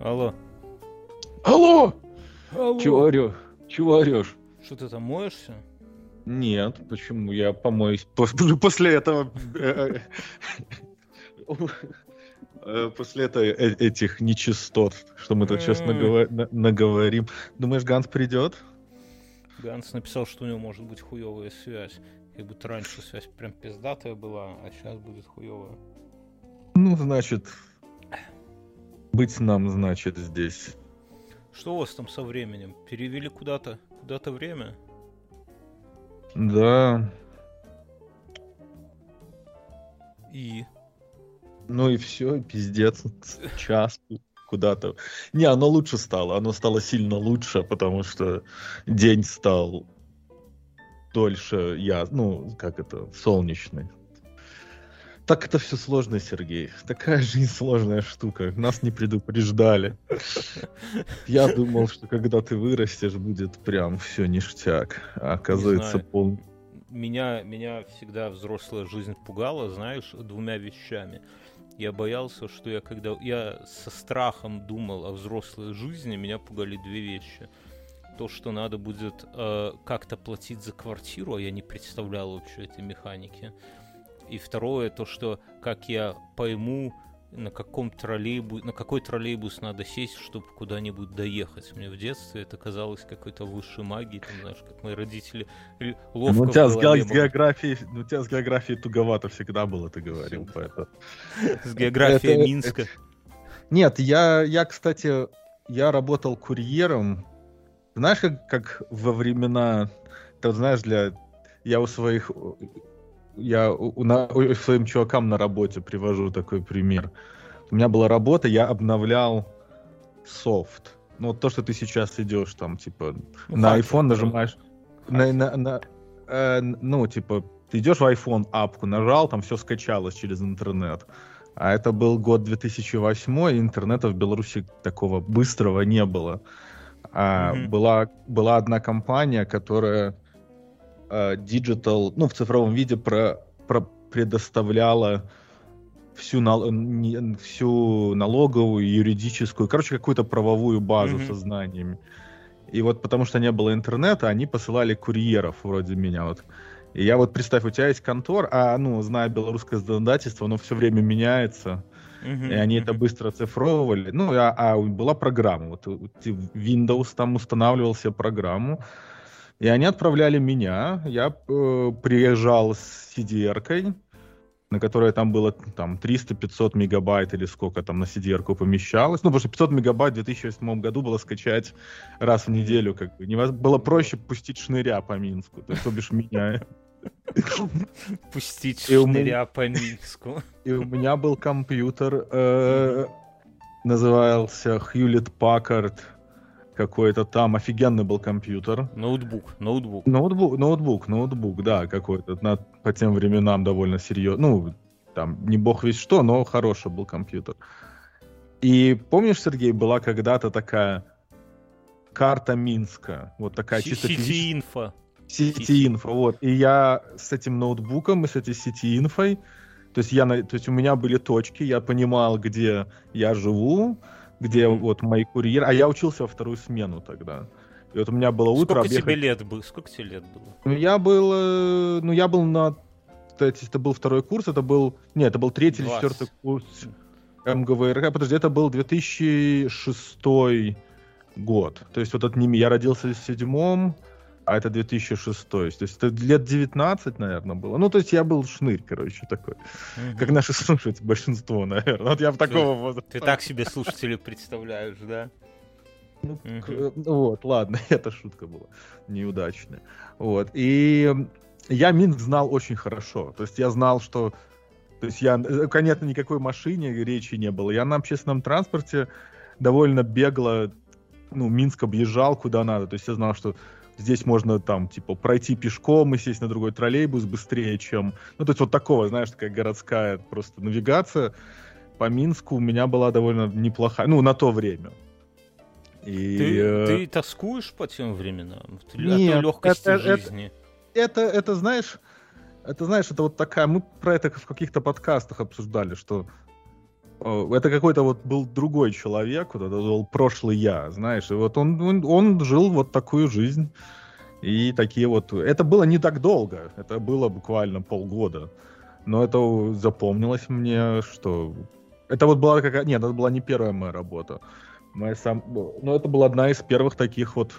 Алло. Алло! Алло. Чего орешь? Чего орешь? Что ты там моешься? Нет, почему? Я помоюсь пос- после этого... э, После этого э- этих нечистот, что мы тут сейчас наговорим. Думаешь, Ганс придет? Ганс написал, что у него может быть хуевая связь. Как будто раньше связь прям пиздатая была, а сейчас будет хуевая. Ну, значит, быть нам, значит, здесь. Что у вас там со временем? Перевели куда-то? Куда-то время? Да, И? Ну и все, пиздец, час куда-то. Не, оно лучше стало, оно стало сильно лучше, потому что день стал дольше, я, ну, как это, солнечный. Так это все сложно, Сергей. Такая жизнь сложная штука. Нас не предупреждали. Я думал, что когда ты вырастешь, будет прям все ништяк. А оказывается, пол... Меня, меня всегда взрослая жизнь пугала, знаешь, двумя вещами. Я боялся, что я когда... Я со страхом думал о взрослой жизни, меня пугали две вещи. То, что надо будет э, как-то платить за квартиру, а я не представлял вообще этой механики. И второе, то, что как я пойму, на каком троллейбу, на какой троллейбус надо сесть, чтобы куда-нибудь доехать. Мне в детстве это казалось какой-то высшей магией, там, знаешь, как мои родители ловко Ну, у тебя с, ге- с географией, ну, у тебя с географией туговато всегда было, ты говорил, поэтому. с географией это- Минска. Нет, я, я, кстати, я работал курьером. Знаешь, как, как во времена, ты вот знаешь, для я у своих, я у, на- у своим чувакам на работе привожу такой пример. У меня была работа, я обновлял софт. Ну, вот то, что ты сейчас идешь там, типа, Ну, на iPhone нажимаешь, на, на, на- э, ну, типа, ты идешь в iPhone апку, нажал, там все скачалось через интернет. А это был год 2008, и интернета в Беларуси такого быстрого не было. А Мгм. была, была одна компания, которая digital, ну, в цифровом виде про, про- предоставляла всю, нал- не- всю налоговую, юридическую, короче, какую-то правовую базу Мгм. со знаниями. И вот потому что не было интернета, они посылали курьеров вроде меня. Вот. И я вот, представь, у тебя есть контор, а, ну, зная белорусское законодательство, оно все время меняется, Мгм, и они это быстро оцифровывали. Ну, а, а была программа. Вот Windows там устанавливал себе программу, и они отправляли меня. Я э, приезжал с CDR-кой, на которой там было там 300-500 мегабайт или сколько там на CDR-ку помещалось. Ну, потому что 500 мегабайт в 2008 году было скачать раз в неделю. Как бы. Невоз- Было проще пустить шныря по Минску, то то бишь меня. Пустить шныря по Минску. И у меня был компьютер, э, назывался Hewlett Packard какой-то там, офигенный был компьютер. Ноутбук, ноутбук. Ноутбук, ноутбук, ноутбук, да, какой-то, на, по тем временам довольно серьезный, ну, там, не бог весь что, но хороший был компьютер. И помнишь, Сергей, была когда-то такая карта Минска, вот такая чисто физическая. Сити инфо. Сети инфо, вот. И я с этим ноутбуком и с этой сети инфой, то есть я, то есть у меня были точки, я понимал, где я живу, где вот мои курьеры, а я учился во вторую смену тогда. И вот у меня было утро Сколько тебе объехать- лет было? Сколько тебе лет было? Ну, я был, э, ну, я был на, кстати, это был второй курс, это был, нет, это был третий или 20. четвертый курс МГВРК, подожди, это был 2006 год. То есть вот от ними я родился в седьмом, а это 2006. То есть это лет 19, наверное, было. Ну, то есть я был шнырь, короче, такой. Как Мгм. наши слушатели, большинство, наверное. Вот я в такого возраста. Ты так себе слушателей представляешь, да? Ну, э, вот, ладно, это шутка была неудачная. Вот, и я Минск знал очень хорошо. То есть я знал, что... То есть я, э, конечно, никакой машине речи не было. Я на общественном транспорте довольно бегло, ну, Минск объезжал куда надо. То есть я знал, что здесь можно там, типа, пройти пешком и сесть на другой троллейбус быстрее, чем... Ну, то есть вот такого, знаешь, такая городская просто навигация. по Минску у меня была довольно неплохая, ну, на то время. И, ты, э... ты тоскуешь по тем временам? Ты, Нет, от легкости это, жизни? Это, это, это, знаешь, это, знаешь, это вот такая... Мы про это в каких-то подкастах обсуждали, что это какой-то вот был другой человек, вот это был прошлый я, знаешь, и вот он, он, он жил вот такую жизнь, и такие вот... Это было не так долго, это было буквально полгода, но это запомнилось мне, что... Это вот была какая... Нет, это была не первая моя работа. Моя сам... Но это была одна из первых таких вот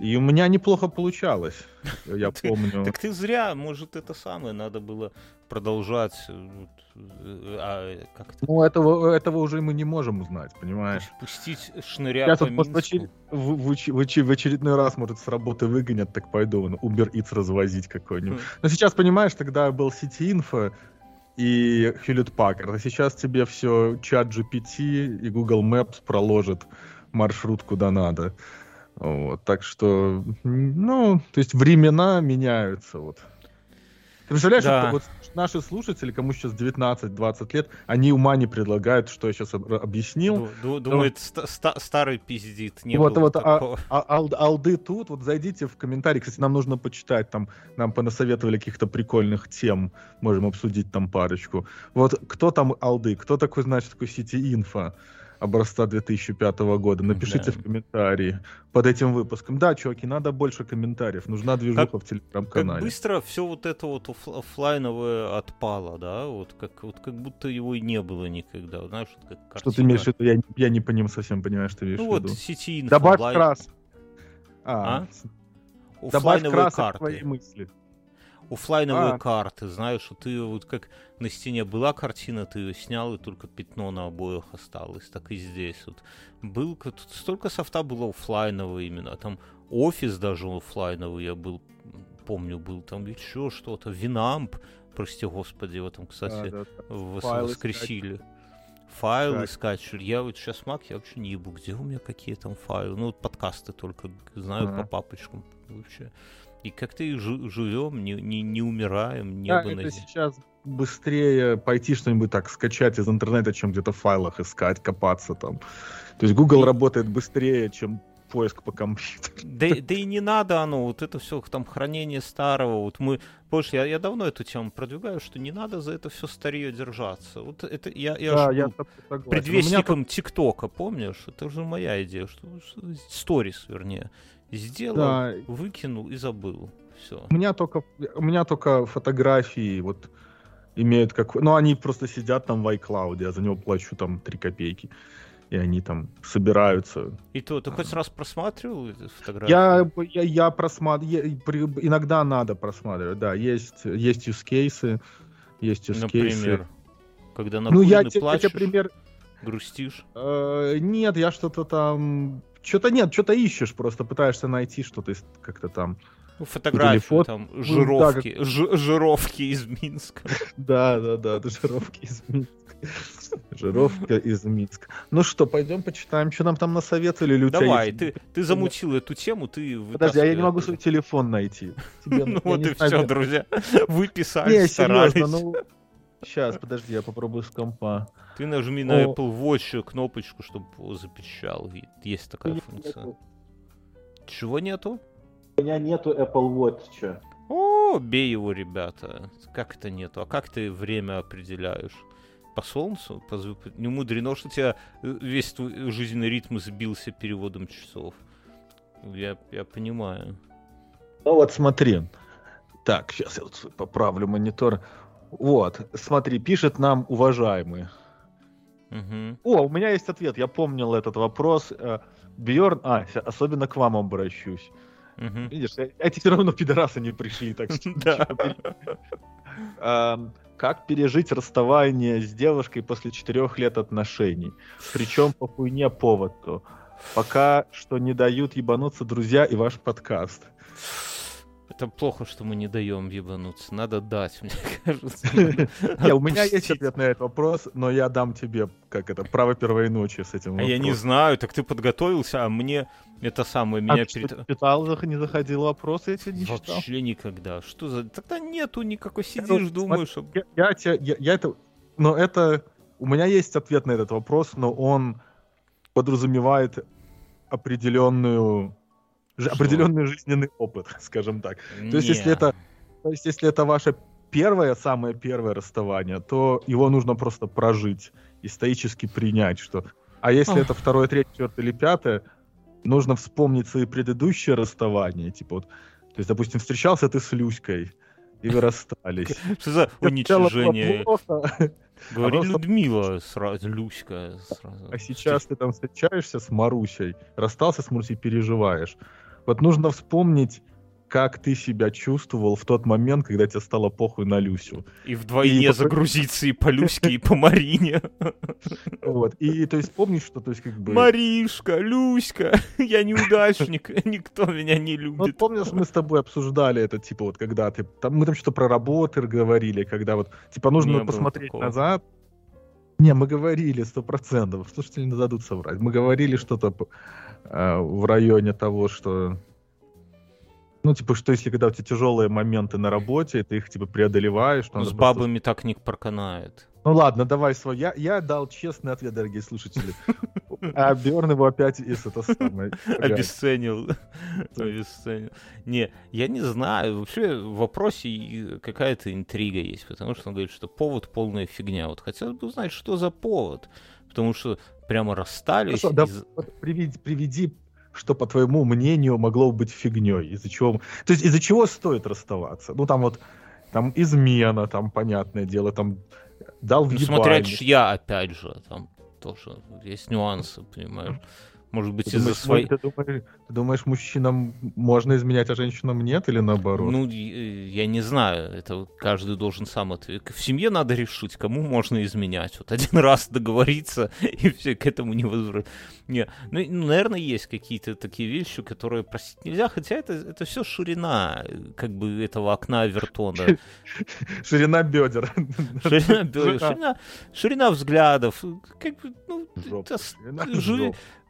и у меня неплохо получалось, я помню. Так ты зря, может, это самое, надо было продолжать. Э, а, как это? Ну, этого, этого уже мы не можем узнать, понимаешь? Пустить шныря Сейчас по вот в, в, в, в очередной раз, может, с работы выгонят, так пойду на Uber Eats развозить какой-нибудь. Хм. Но сейчас, понимаешь, тогда был City Info и Hewlett Packard, а сейчас тебе все чат GPT и Google Maps проложит маршрут куда надо. Вот, так что, ну, то есть времена меняются. Вот. Ты представляешь, да. вот наши слушатели, кому сейчас 19-20 лет, они ума не предлагают, что я сейчас объяснил. Думает, ст- ст- старый пиздит. Не вот, вот, а, а, ал- алды тут, вот зайдите в комментарии. Кстати, нам нужно почитать, там нам понасоветовали каких-то прикольных тем, можем обсудить там парочку. Вот кто там алды, кто такой, значит, такой сети инфо? Образца 2005 года. Напишите да. в комментарии под этим выпуском. Да, чуваки, надо больше комментариев. Нужна движуха как, в телеграм-канале. Как быстро все вот это вот офлайновое отпало, да? Вот как, вот как будто его и не было никогда. Знаешь, вот как картина. Что ты имеешь в виду? Я, я не понимаю, совсем понимаю, что имеешь ну, в виду. вот сети инфо. Добавь лайн... крас. А? а? Добавь красок твои мысли офлайновые а. карты, знаешь, что ты вот как на стене была картина, ты ее снял, и только пятно на обоях осталось, так и здесь вот. Был, тут столько софта было офлайнового именно, там офис даже офлайновый я был, помню, был там еще что-то, Винамп, прости господи, в этом, кстати, да, да, Вос- воскресили. Искать. Файлы скачивали. Я вот сейчас Mac, я вообще не ебу, где у меня какие там файлы. Ну, вот подкасты только знаю ага. по папочкам вообще. И как-то и живем, не, не, не умираем, небо да, на это сейчас быстрее пойти что-нибудь так скачать из интернета, чем где-то в файлах искать, копаться там. То есть Google и... работает быстрее, чем поиск по компьютеру. Да, да и не надо оно, вот это все там хранение старого. Вот мы, больше я, я давно эту тему продвигаю, что не надо за это все старье держаться. Вот это я, я, да, я предвестником ТикТока, помнишь? Это уже моя идея, что сторис, вернее. Сделал, да. выкинул и забыл. Все. У меня только, у меня только фотографии вот имеют как... Ну, они просто сидят там в iCloud, я за него плачу там 3 копейки. И они там собираются. И то, ты хоть раз просматривал фотографии? Я, я, я просматриваю, иногда надо просматривать, да. Есть, есть use cases, есть use Например, когда на ну, я, плачешь, я, например, грустишь? Э, нет, я что-то там что-то нет, что-то ищешь, просто пытаешься найти что-то как-то там. Ну, фотографию, фото... там, жировки, ну, да, как... жировки из Минска. Да, да, да, жировки из Минска. Жировка из Минска. Ну что, пойдем почитаем, что нам там насоветовали. Или Давай, ты, ты замутил эту тему, ты Подожди, я не могу свой телефон найти. Ну вот и все, друзья. Вы писали, старались. Сейчас, подожди, я попробую с компа. Ты нажми на Apple Watch кнопочку, чтобы запечатал. Есть такая функция. Чего нету? У меня нету Apple Watch. О, бей его, ребята. Как это нету? А как ты время определяешь? По солнцу? По? Не мудрено, что у тебя э, весь твой жизненный ритм сбился переводом часов. Я, я понимаю. Ну вот смотри. Так, сейчас я вот поправлю монитор. Вот, смотри, пишет нам уважаемый. Угу. О, у меня есть ответ. Я помнил этот вопрос. Э, Бьорн, а, особенно к вам обращусь. Угу. Видишь, э, эти все равно пидорасы не пришли, так что. Эм, как пережить расставание с девушкой после четырех лет отношений? Причем по хуйне поводу. Пока что не дают ебануться друзья и ваш подкаст. Это плохо, что мы не даем ебануться. Надо дать, мне кажется. У меня есть ответ на этот вопрос, но я дам тебе, как это, право первой ночи с этим А я не знаю, так ты подготовился, а мне это самое меня перед... читал, не заходил вопрос, я тебе не читал. Вообще никогда. Что за... Тогда нету никакой, сидишь, думаешь... Я тебя, я это... Но это у меня есть ответ на этот вопрос, но он подразумевает определенную Что? определенный жизненный опыт, скажем так. То есть, если это, то есть, если это ваше первое, самое первое расставание, то его нужно просто прожить и стоически принять, что... А если Ох. это второе, третье, четвертое или пятое, нужно вспомнить свои предыдущие расставания. Типа вот, то есть, допустим, встречался ты с Люськой, и вы расстались. Что за уничижение? плохо, Говори просто- Людмила сразу, Люська сразу. а сейчас ты там встречаешься с Марусей, расстался с Марусей, переживаешь. Вот нужно вспомнить, как ты себя чувствовал в тот момент, когда тебе стало похуй на Люсю. И вдвойне и загрузиться и по Люське, и по Марине. Вот. И то есть помнишь, что то есть как бы... Маришка, Люська, я неудачник, никто меня не Ну, вот любит. помнишь, мы с тобой обсуждали это, типа, вот когда ты... Там, мы там что-то про работы говорили, когда вот, типа, нужно посмотреть назад. Не, мы говорили сто процентов. Слушатели не дадут соврать. Мы говорили что-то э, в районе того, что... Ну, типа, что если когда у тебя тяжелые моменты на работе, ты их, типа, преодолеваешь... что С просто- бабами так не проканает. Ну ладно, давай свой. Я, я дал честный ответ, дорогие слушатели. А Бёрн его опять из это самое. Обесценил. Обесценил. Не, я не знаю. Вообще в вопросе какая-то интрига есть, потому что он говорит, что повод полная фигня. Вот хотелось бы узнать, что за повод. Потому что прямо расстались. Хорошо, да, из- приведи, приведи, что, по твоему мнению, могло быть фигней. Из-за чего... То есть из-за чего стоит расставаться? Ну, там вот, там измена, там, понятное дело, там дал в Ну, смотря чья, опять же, там тоже есть нюансы, понимаешь. Может быть, из-за своей... ты, думаешь, ты думаешь, мужчинам можно изменять, а женщинам нет или наоборот? Ну, и- я не знаю, это каждый должен сам ответить. В семье надо решить, кому можно изменять. Вот один раз договориться, и все, к этому не возвращаться. Не, ну, ну, наверное, есть какие-то такие вещи, которые простить нельзя, хотя это, это все ширина, э, как бы, этого окна Авертона. Ширина бедер. Ширина, Жена. ширина, ширина взглядов, как бы, ну, Жопа, это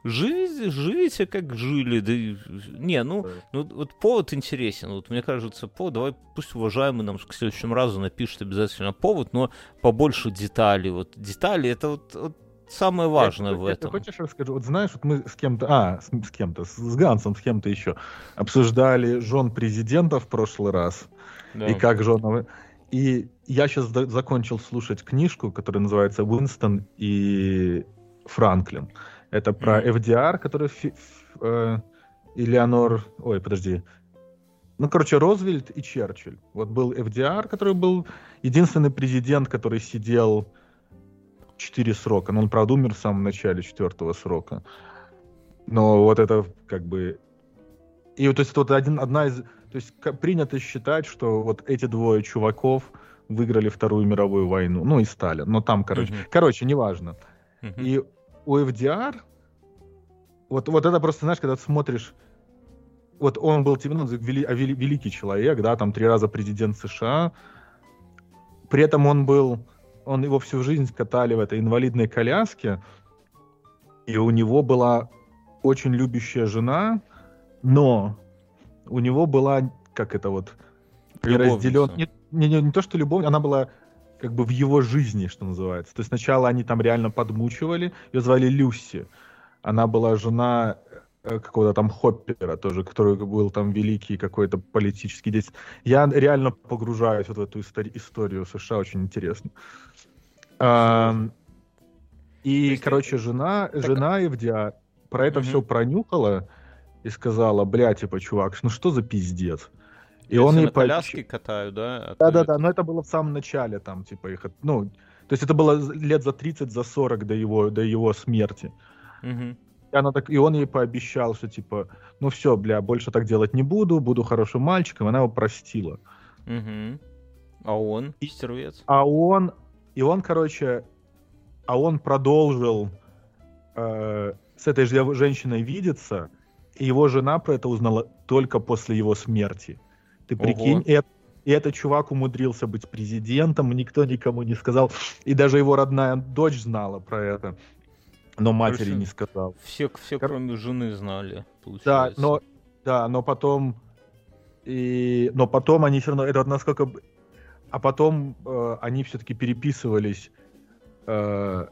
живите, живите как жили, да и- не, ну, ну, вот повод интересен. Вот мне кажется, повод, давай пусть уважаемый нам к следующему разу напишет обязательно повод, но побольше деталей. Вот детали это вот, вот самое важное Я- в я- этом. Ты хочешь расскажу? Вот знаешь, вот мы с кем-то, а, с, с кем-то, с, с Гансом, с кем-то еще обсуждали жен президента в прошлый раз. Да. И как жены. И я сейчас закончил слушать книжку, которая называется «Уинстон и Франклин». Это про. FDR, который фи- э, Элеонор... Ой, подожди. Ну, короче, Розвельт и Черчилль. Вот был FDR, который был единственный президент, который сидел четыре срока. Но он, правда, умер в самом начале четвертого срока. Но вот это как бы... И вот, то есть, вот один, одна из... То есть принято считать, что вот эти двое чуваков выиграли Вторую мировую войну. Ну и Сталин. Но там, короче... Мгм. Короче, неважно. Мгм. И у FDR, вот, вот это просто, знаешь, когда ты смотришь, вот он был типа, ну, вели- а, вели- великий человек, да, там три раза президент США, при этом он был, он его всю жизнь катали в этой инвалидной коляске, и у него была очень любящая жена, но у него была, как это вот. Любовница. Не, не, не, не то, что любовь, она была как бы в его жизни, что называется. То есть сначала они там реально подмучивали, ее звали Люси. Она была жена э, какого-то там Хоппера тоже, который был там великий какой-то политический деятель. Я реально погружаюсь вот в эту истори- историю США, очень интересно. И, есть, короче, жена, жена Евдя про это все пронюхала и сказала, бля, типа, чувак, ну что за пиздец? И он ей на пообещ- коляске катаю, да? а ты да-да-да, это- но это было в самом начале, там, типа, их, ну, то есть это было лет за 30, за 40 до его, до его смерти. И, она так, и он ей пообещал, что, типа, ну все, бля, больше так делать не буду, буду хорошим мальчиком, она его простила. Мгм. А он, И- стервец? А он, и он, короче, а он продолжил э, с этой же женщиной видеться, и его жена про это узнала только после его смерти. Ты Ого. прикинь, и, эт- и этот чувак умудрился быть президентом, никто никому не сказал, и даже его родная дочь знала про это, но матери Короче, не сказал. Все, все Кор- кроме жены знали, Да, получается. но да, но потом и но потом они все равно это вот насколько а потом э, они все-таки переписывались э,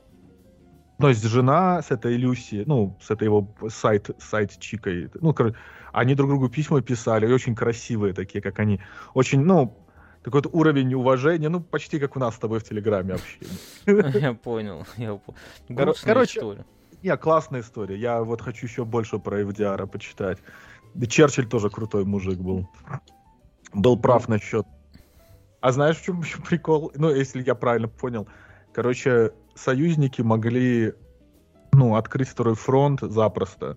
то есть жена с этой Люси, ну, с этой его сайт, сайт чикой, ну, короче, они друг другу письма писали, очень красивые такие, как они. Очень, ну, такой вот уровень уважения, ну, почти как у нас с тобой в Телеграме общение. Я понял. Я Короче, не, классная история. Я вот хочу еще больше про FDR почитать. Черчилль тоже крутой мужик был. Был прав насчет... А знаешь, в чем еще прикол? Ну, если я правильно понял. Короче, союзники могли ну, открыть второй фронт запросто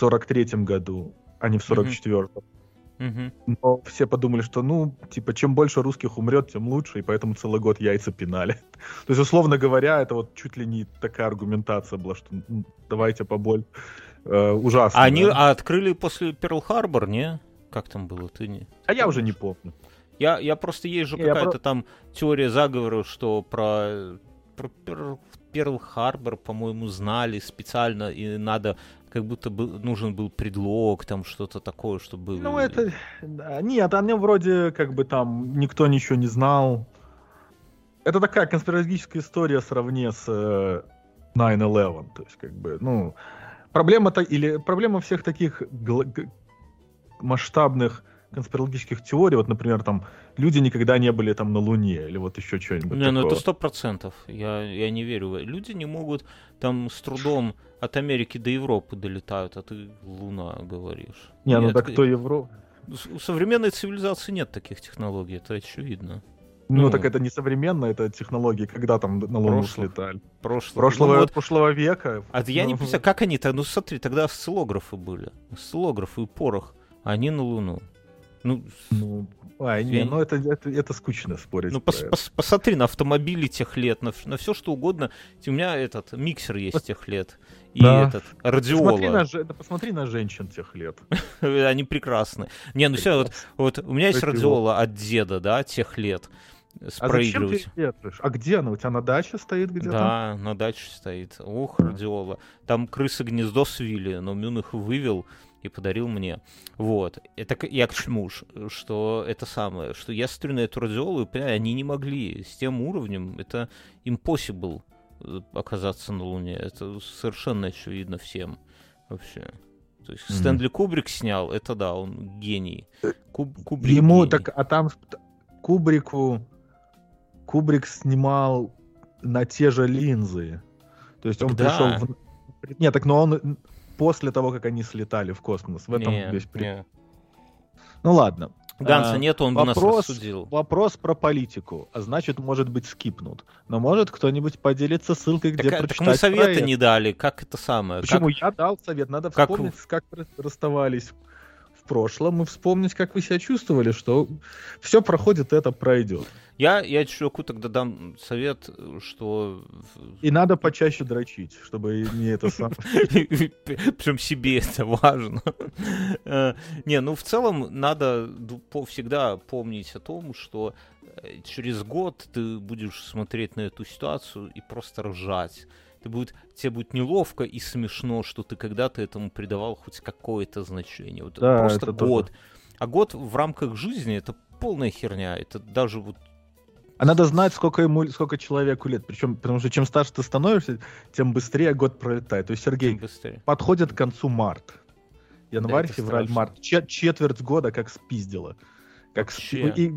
43-м году, а не в 44-м. Mm-hmm. Но все подумали, что, ну, типа, чем больше русских умрет, тем лучше, и поэтому целый год яйца пинали. То есть, условно говоря, это вот чуть ли не такая аргументация была, что ну, давайте побольше. Э, ужасно. А они да? открыли после Перл-Харбор, не? Как там было, ты не? А я уже не помню. Я, я просто есть же какая-то про... там теория заговора, что про, про Перл-Харбор, по-моему, знали специально, и надо как будто бы нужен был предлог, там что-то такое, чтобы... Ну, это... Нет, они вроде как бы там никто ничего не знал. Это такая конспирологическая история сравне с 9-11. Э, То есть, как бы, ну... Проблема-то... Или проблема всех таких масштабных конспирологических теорий, вот, например, там, люди никогда не были там на Луне, или вот еще что-нибудь Не, такого. ну это сто процентов, я, я не верю. Люди не могут там с трудом от Америки до Европы долетают, а ты Луна говоришь. Не, ну нет, ну так кто Европа? У современной цивилизации нет таких технологий, это очевидно. Ну, ну, так это не современно, это технологии, когда там на Луну прошло, слетали. Прошло. Прошлого, ну, вот, прошлого века. А я не понимаю, как они-то, ну смотри, тогда осциллографы были. Осциллографы и порох, а они на Луну. Ну, ну а, не, ну это, это, это скучно спорить. Ну, пос, пос, посмотри на автомобили тех лет, на, на все что угодно. У меня этот миксер есть тех лет. И да. этот, радиола. Посмотри на, да посмотри на женщин тех лет. Они прекрасны. Не, ну все, вот, вот у меня есть радиола от деда, да, тех лет. А зачем ты ветришь? А где она? У тебя на даче стоит где-то? Да, на даче стоит. Ух, радиола. Там крысы гнездо свили, но Мюн их вывел и подарил мне. Вот. Это я к чему что это самое, что я смотрю на эту радиолу, и они не могли с тем уровнем, это impossible э, оказаться на Луне. Это совершенно очевидно всем вообще. То есть mm-hmm. Стэнли Кубрик снял, это да, он гений. Куб, Кубрик Ему гений. так, а там Кубрику Кубрик снимал на те же линзы. То есть он да. пришел в... Нет, так но он после того, как они слетали в космос. В этом не, весь при... Ну ладно. Ганса а, нет, он вопрос, бы нас рассудил. Вопрос про политику, а значит, может быть, скипнут. Но может кто-нибудь поделиться ссылкой, где так, прочитать Так мы советы проект. не дали, как это самое. Почему? Как... Я дал совет, надо как... вспомнить, как расставались в прошлом и вспомнить, как вы себя чувствовали, что все проходит, это пройдет. Я, я чуваку тогда дам совет, что... И надо почаще дрочить, чтобы не это самое... Причем себе это важно. Э, не, ну в целом надо всегда помнить о том, что э, через год ты будешь смотреть на эту ситуацию и просто ржать. Ты будет, тебе будет неловко и смешно, что ты когда-то этому придавал хоть какое-то значение. Вот да, просто год. Тоже. А год в рамках жизни это полная херня. Это даже вот а надо знать, сколько ему, сколько человеку лет. Причем, потому что чем старше ты становишься, тем быстрее год пролетает. То есть, Сергей, подходит к концу март. Январь, да, февраль, страшно. март. Чет четверть года как спиздило. Как спи... и...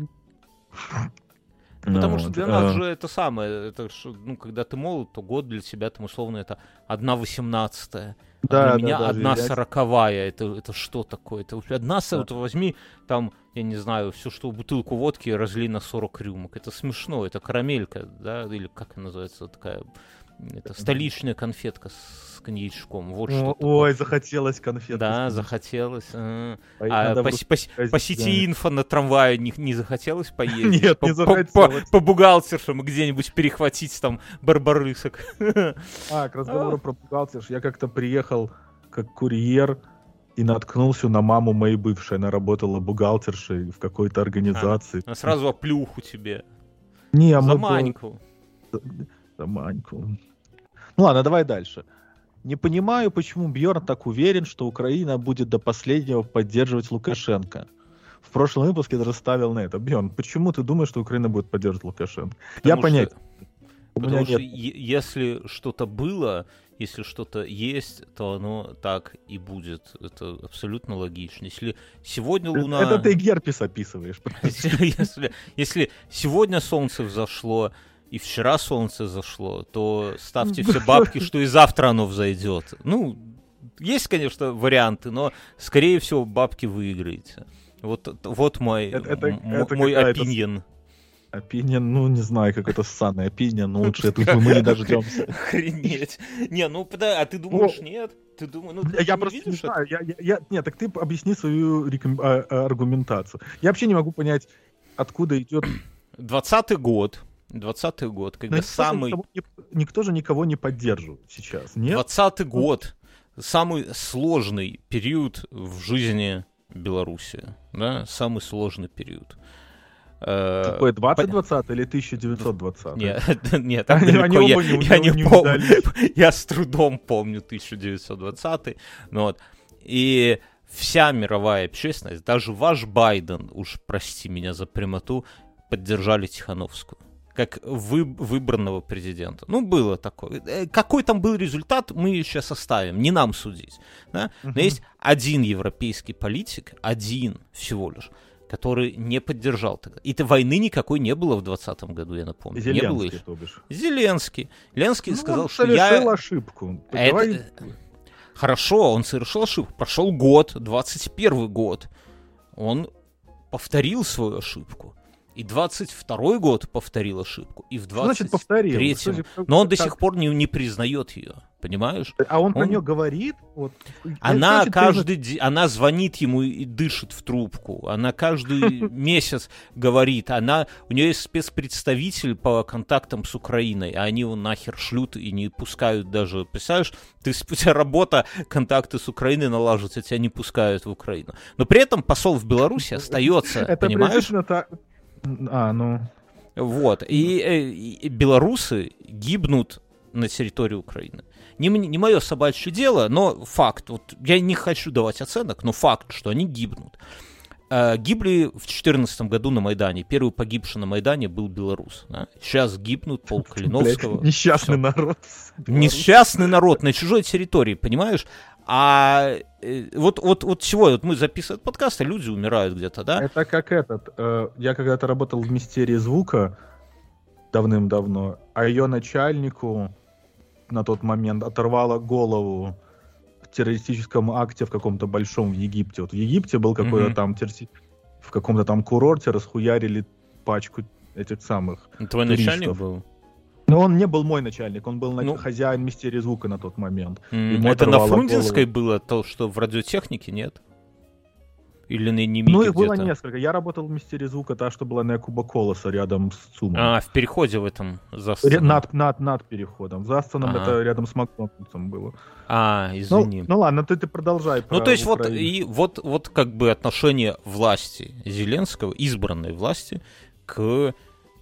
Потому ну, что для нас а... же это самое, это ну, когда ты молод, то год для тебя там условно это одна восемнадцатая. А да, для меня да, одна сороковая. Это, это что такое? Это одна да. вот возьми там я не знаю, все, что бутылку водки разли на 40 рюмок. Это смешно, это карамелька, да, или как она называется, такая, это столичная конфетка с коньячком. Вот что Ой, такое. захотелось конфетку. Да, захотелось. А, а по, по, по сети инфо на трамвае не, не захотелось поесть? Нет, по, не захотелось. По, по, по бухгалтершам где-нибудь перехватить там барбарысок. А, к разговору про бухгалтерш. Я как-то приехал как курьер и наткнулся на маму моей бывшей. Она работала бухгалтершей в какой-то организации. А, сразу оплюху тебе. Не, а За Маньку. За Маньку. Ну ладно, давай дальше. Не понимаю, почему Бьорн так уверен, что Украина будет до последнего поддерживать Лукашенко. В прошлом выпуске ты расставил на это. Бьорн, почему ты думаешь, что Украина будет поддерживать Лукашенко? Потому Я понять. Потому что если что-то было, если что-то есть, то оно так и будет. Это абсолютно логично. Если сегодня Луна... Это ты герпес описываешь. Если, если сегодня Солнце взошло, и вчера Солнце зашло, то ставьте все бабки, что и завтра оно взойдет. Ну, есть, конечно, варианты, но, скорее всего, бабки выиграете. Вот, вот мой, это, это, это мой опинион. Опинион, ну, не знаю, как это ссаный опинион, но лучше это мы не дождемся. Охренеть. Не, ну, а ты думаешь, нет? Ты думаешь, ну, я просто не знаю. Я, я, нет, так ты объясни свою реком... А, а, аргументацию. Я вообще не могу понять, откуда идет... 20 год. 20 год, когда самый... Никто, никто же никого не поддерживает сейчас, нет? 20 год. Самый сложный период в жизни Беларуси. Да? Самый сложный период. Э, Какой, 2020 или 1920? Нет, нет так далеко я, не, я не, не помню. Я с трудом помню 1920. Ну, вот. И вся мировая общественность, даже ваш Байден, уж прости меня за прямоту, поддержали Тихановскую как вы, выбранного президента. Ну, было такое. Э, какой там был результат, мы сейчас оставим, не нам судить. Да? Но есть один европейский политик, один всего лишь, который не поддержал тогда. И войны никакой не было в 2020 году, я напомню. Зеленский, не было еще. то бишь. Зеленский. Зеленский ну, сказал, он что я... ошибку. Это... Давай... Хорошо, он совершил ошибку. Прошел год, 21 год. Он повторил свою ошибку. И 22 год повторил ошибку, и в 23-м. Но он до сих пор не, не признает ее, понимаешь? А он, он... про нее говорит? Вот, она значит, каждый день, она звонит ему и дышит в трубку. Она каждый месяц говорит. Она, у нее есть спецпредставитель по контактам с Украиной, а они его нахер шлют и не пускают даже. Представляешь, ты, у тебя работа, контакты с Украиной налаживать, а тебя не пускают в Украину. Но при этом посол в Беларуси остается, Это понимаешь? А, ну... Вот. И, э, и, белорусы гибнут на территории Украины. Не, не мое собачье дело, но факт. Вот я не хочу давать оценок, но факт, что они гибнут. Э, гибли в 2014 году на Майдане. Первый погибший на Майдане был белорус. Да? Сейчас гибнут Пол Калиновского. Блядь, несчастный народ. Несчастный народ на чужой территории, понимаешь? А э, вот, вот, вот чего? Вот мы записываем подкасты, люди умирают где-то, да? Это как этот. Э, я когда-то работал в мистерии звука давным-давно, а ее начальнику на тот момент оторвало голову в террористическом акте в каком-то большом в Египте. Вот в Египте был какой-то mm-hmm. там террористи... в каком-то там курорте расхуярили пачку этих самых. Твой туристов. начальник был? Но он не был мой начальник, он был ну, хозяин мистерии звука на тот момент. Это на Фрунзенской голову. было то, что в радиотехнике, нет? Или на Немике Ну, их было несколько. Я работал в мистерии звука, та, что была на Куба Колоса рядом с ЦУМом. А, в переходе в этом за Над, над, над переходом. За сценом ага. это рядом с Макдональдсом было. А, извини. Ну, ну ладно, ты, ты продолжай. Ну, то есть вот, и, вот, вот как бы отношение власти Зеленского, избранной власти, к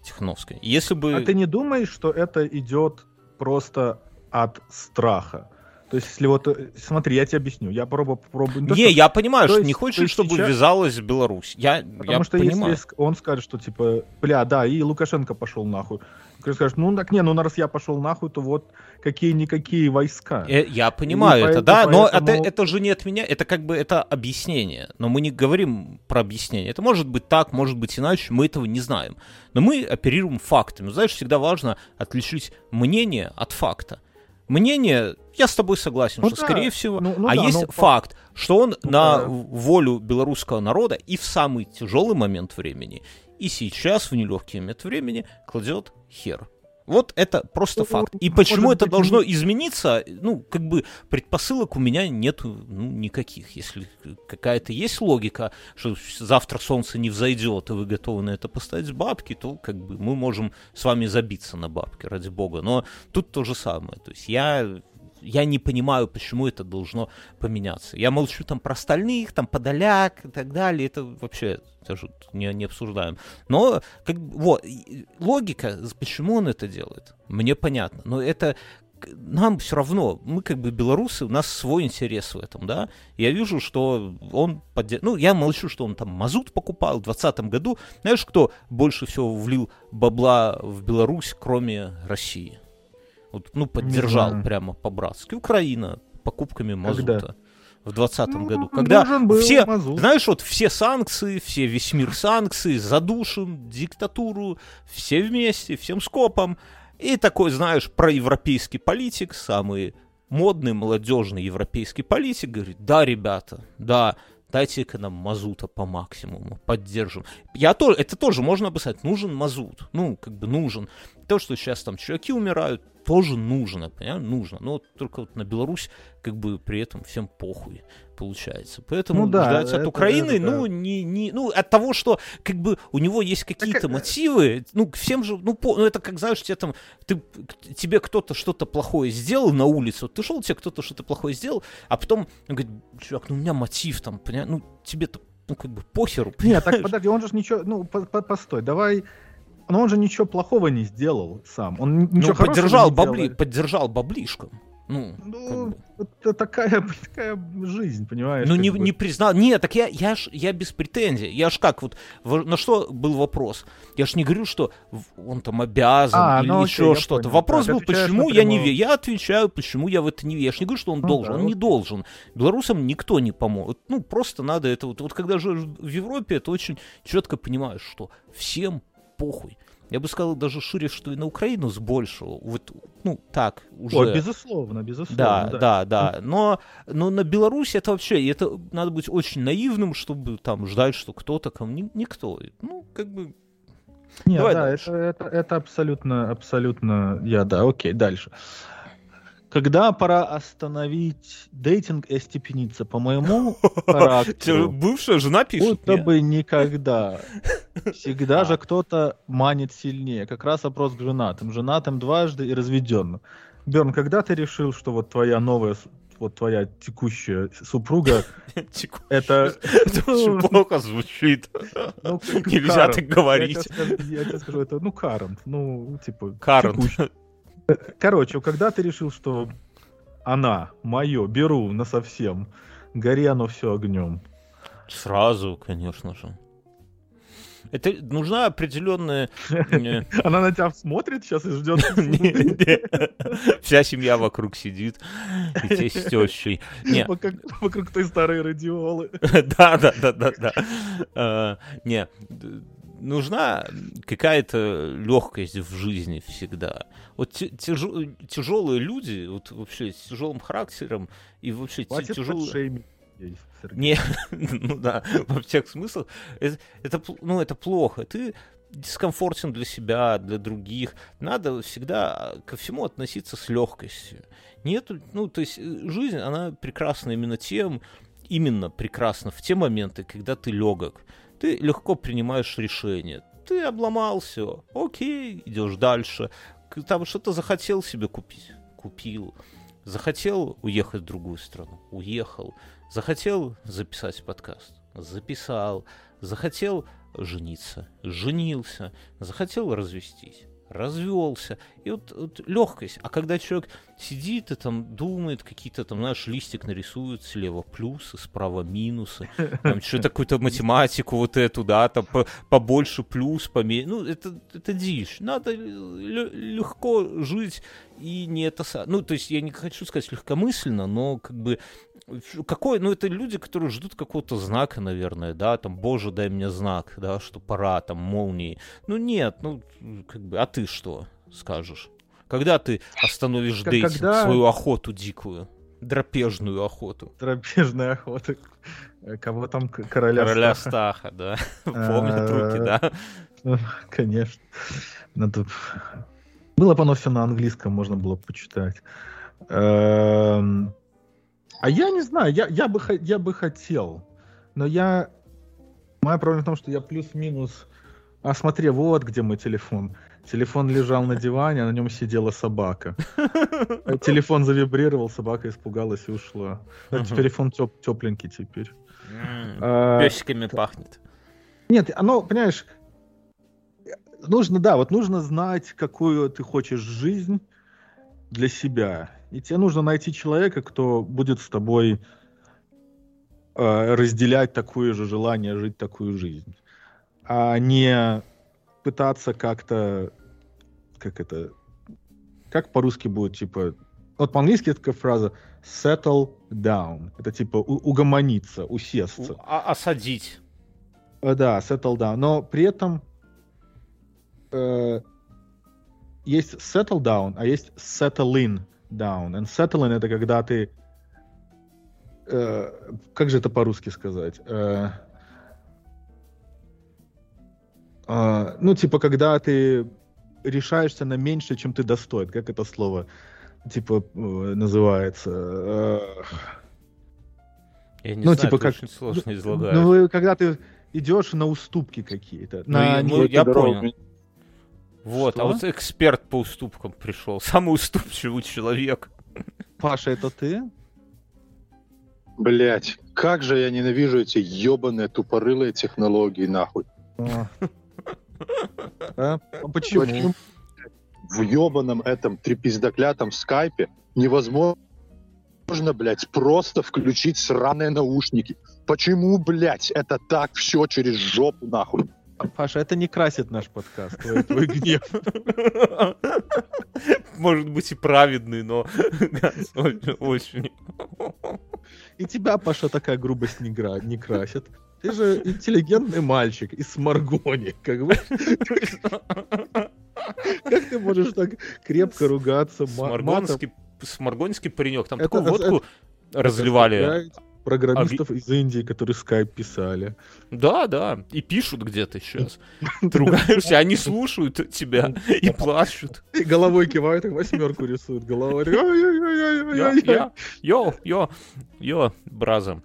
Тихановской. Если бы... А ты не думаешь, что это идет просто от страха? То есть, если вот, э, смотри, я тебе объясню, я пробую, попробую. Не, что... я понимаю, что есть, не хочешь, чтобы сейчас... ввязалась Беларусь. Я, Потому я что понимаю. если он скажет, что типа, бля, да, и Лукашенко пошел нахуй, скажешь, ну так не, ну раз я пошел нахуй, то вот какие-никакие войска. Э, я понимаю и это, да, поэтому... но это, это же не от меня, это как бы это объяснение. Но мы не говорим про объяснение. Это может быть так, может быть иначе, мы этого не знаем. Но мы оперируем фактами. Знаешь, всегда важно отличить мнение от факта. Мнение, я с тобой согласен, ну, что да, скорее всего, ну, ну, а да, есть но... факт, что он ну, на да. волю белорусского народа и в самый тяжелый момент времени, и сейчас в нелегкий момент времени кладет хер. Вот это просто факт. И почему это должно измениться, ну, как бы предпосылок у меня нет ну, никаких. Если какая-то есть логика, что завтра солнце не взойдет, и вы готовы на это поставить бабки, то как бы мы можем с вами забиться на бабки, ради бога. Но тут то же самое. То есть я я не понимаю, почему это должно поменяться. Я молчу там про остальных, там Подоляк и так далее, это вообще даже не, не обсуждаем. Но как, вот, логика, почему он это делает, мне понятно. Но это нам все равно, мы как бы белорусы, у нас свой интерес в этом, да. Я вижу, что он, поддерж... ну, я молчу, что он там мазут покупал в 2020 году. Знаешь, кто больше всего влил бабла в Беларусь, кроме России? Вот, ну, поддержал прямо по-братски. Украина покупками мазута. Когда? в 2020 ну, году, когда все, мазут. знаешь, вот все санкции, все весь мир санкций, задушим диктатуру, все вместе, всем скопом, и такой, знаешь, проевропейский политик, самый модный, молодежный европейский политик, говорит, да, ребята, да, дайте-ка нам мазута по максимуму, поддержим. Я тоже, это тоже можно описать, нужен мазут, ну, как бы нужен. То, что сейчас там чуваки умирают, тоже нужно, понимаешь, нужно. Но только вот на Беларусь как бы при этом всем похуй получается. Поэтому ну, да, ждать от Украины, это, ну, не, не, ну, от того, что как бы у него есть какие-то так, мотивы, ну, всем же, ну, по, ну, это как, знаешь, тебе там, ты, тебе кто-то что-то плохое сделал на улице, вот ты шел, тебе кто-то что-то плохое сделал, а потом он говорит, чувак, ну, у меня мотив там, понимаешь, ну, тебе-то, ну, как бы похеру, понимаешь? Нет, так, подожди, он же ничего, ну, по -по постой, давай но он же ничего плохого не сделал сам. Он ничего ну, поддержал, бабли, поддержал баблишком. Ну, ну как бы. это такая, такая жизнь, понимаешь? Ну, не, бы. не признал. Нет, так я, я, ж, я без претензий. Я ж как, вот, на что был вопрос? Я ж не говорю, что он там обязан а, или ну, еще что-то. Вопрос да, был, почему я не верю. Я отвечаю, почему я в это не верю. Я ж не говорю, что он ну, должен. Да, он вот. не должен. Белорусам никто не поможет. Ну, просто надо это вот. Вот когда живешь в Европе, это очень четко понимаешь, что всем похуй. Я бы сказал даже шире, что и на Украину с большего. Вот, ну, так, уже. О, безусловно, безусловно. Да, да, да. да. Но, но на Беларуси это вообще, это надо быть очень наивным, чтобы там ждать, что кто-то ко мне, никто. Ну, как бы... Нет, Давай да, это, это, это абсолютно, абсолютно, я, да, окей, дальше. Когда пора остановить дейтинг и остепениться? По моему характеру... Бывшая жена пишет Будто бы никогда. Всегда а. же кто-то манит сильнее. Как раз вопрос к женатым. Женатым дважды и разведенным. Берн, когда ты решил, что вот твоя новая вот твоя текущая супруга, это... очень плохо звучит. Ну, Нельзя так говорить. Я тебе скажу, это, ну, Карент, ну, типа... Карент. Короче, когда ты решил, что она, мое, беру на совсем, гори оно все огнем. Сразу, конечно же. Это нужна определенная... Она на тебя смотрит сейчас и ждет. Вся семья вокруг сидит, и те с тещей. Вокруг той старой радиолы. Да, да, да, да, да. А, не, нужна какая-то легкость в жизни всегда. Вот тяж, тяжелые люди, вот вообще с тяжелым характером и вообще тяжелые... Не, ну да, во всех смыслах. Это, это, ну, это плохо. Ты дискомфортен для себя, для других. Надо всегда ко всему относиться с легкостью. Нет, ну, то есть э, жизнь, она прекрасна именно тем, именно прекрасна в те моменты, когда ты легок ты легко принимаешь решение. Ты обломался, окей, идешь дальше. Там что-то захотел себе купить, купил. Захотел уехать в другую страну, уехал. Захотел записать подкаст, записал. Захотел жениться, женился. Захотел развестись, развелся. И вот, вот легкость. А когда человек сидит и там думает, какие-то там, знаешь, листик нарисует слева плюсы, справа минусы, там что-то какую-то математику вот эту, да, там по, побольше плюс, поменьше. Ну, это, это дичь. Надо легко жить и не это... Ну, то есть я не хочу сказать легкомысленно, но как бы какой, ну это люди, которые ждут какого-то знака, наверное, да, там, боже, дай мне знак, да, что пора, там, молнии. Ну нет, ну, как бы, а ты что скажешь? Когда ты остановишь как, дейтинг, когда... свою охоту дикую? Драпежную охоту. Драпежная охота. Кого там короля Короля Стаха, да. Помнят руки, да? Конечно. Надо... Было бы оно все на английском, можно было почитать. А я не знаю, я, я, бы, я бы хотел, но я... Моя проблема в том, что я плюс-минус... А смотри, вот где мой телефон. Телефон лежал на диване, а на нем сидела собака. Телефон завибрировал, собака испугалась и ушла. Телефон теп тепленький теперь. А, Песиками пахнет. Нет, оно, понимаешь, нужно, да, вот нужно знать, какую ты хочешь жизнь, для себя. И тебе нужно найти человека, кто будет с тобой э, разделять такое же желание жить такую жизнь. А не пытаться как-то... Как это... Как по-русски будет, типа... Вот по-английски это такая фраза settle down. Это типа угомониться, усесться. А- осадить. Э, Да, settle down. Но при этом э, есть settle down, а есть settling down. And settling это когда ты... э, как же это по-русски сказать? Э, э, ну, типа, когда ты решаешься на меньше, чем ты достоин. Как это слово, типа, э, называется? Э, Я не Ну, знаю, типа как- очень сложно излагаешь. ну, вы- когда ты идешь на уступки какие-то. Ну, на ну, я понял. Вот, а Что? вот эксперт по уступкам пришел. Самый уступчивый человек. Паша, это ты? Блять, как же я ненавижу эти ебаные тупорылые технологии, нахуй. А. А? А Почему? В ебаном этом трепиздаклятом скайпе невозможно, блядь, просто включить сраные наушники. Почему, блядь, это так все через жопу, нахуй? Паша, это не красит наш подкаст, твой, твой гнев. Может быть и праведный, но очень-. И тебя, Паша, такая грубость не, гра- не красит. Ты же интеллигентный мальчик из Сморгони. Как, бы. как ты можешь так крепко ругаться? Сморгонский, паренек. Там такую водку разливали. Программистов из Индии, которые скайп писали. Да, да. И пишут где-то сейчас. Ты ругаешься, они слушают тебя и плачут. И головой кивают, восьмерку рисуют. Головой. Йо, йо, йо, браза.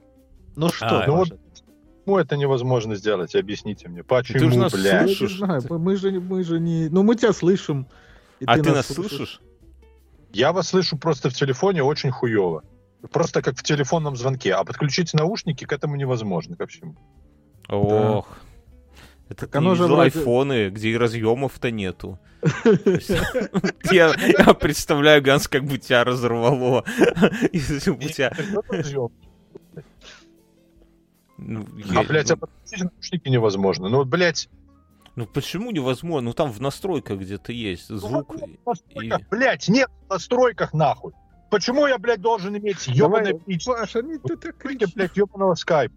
Ну что, А, ну Паша, Почему это невозможно сделать? Объясните мне. Ты же Почему, нас блядь? я не слышишь? знаю, мы же, мы же не... Ну, мы тебя слышим. А ты нас слышишь? Я вас слышу просто в телефоне очень хуево. Просто как в телефонном звонке. А подключить наушники к этому невозможно ко всему. Ох. Это Так оно же вроде- айфоны, где и разъемов-то нету. Я, представляю, Ганс, как бы тебя разорвало. Если бы у тебя... Ну, А, я- блядь, а подключить наушники невозможно. Ну, вот, блядь, ну почему невозможно? Ну там в настройках где-то есть звук. ну, и- в настройках, блядь, нет в настройках, нахуй. Почему я, блядь, должен иметь ебаный Давай, Паша, не ты так кричишь. блядь, ебаного скайпа.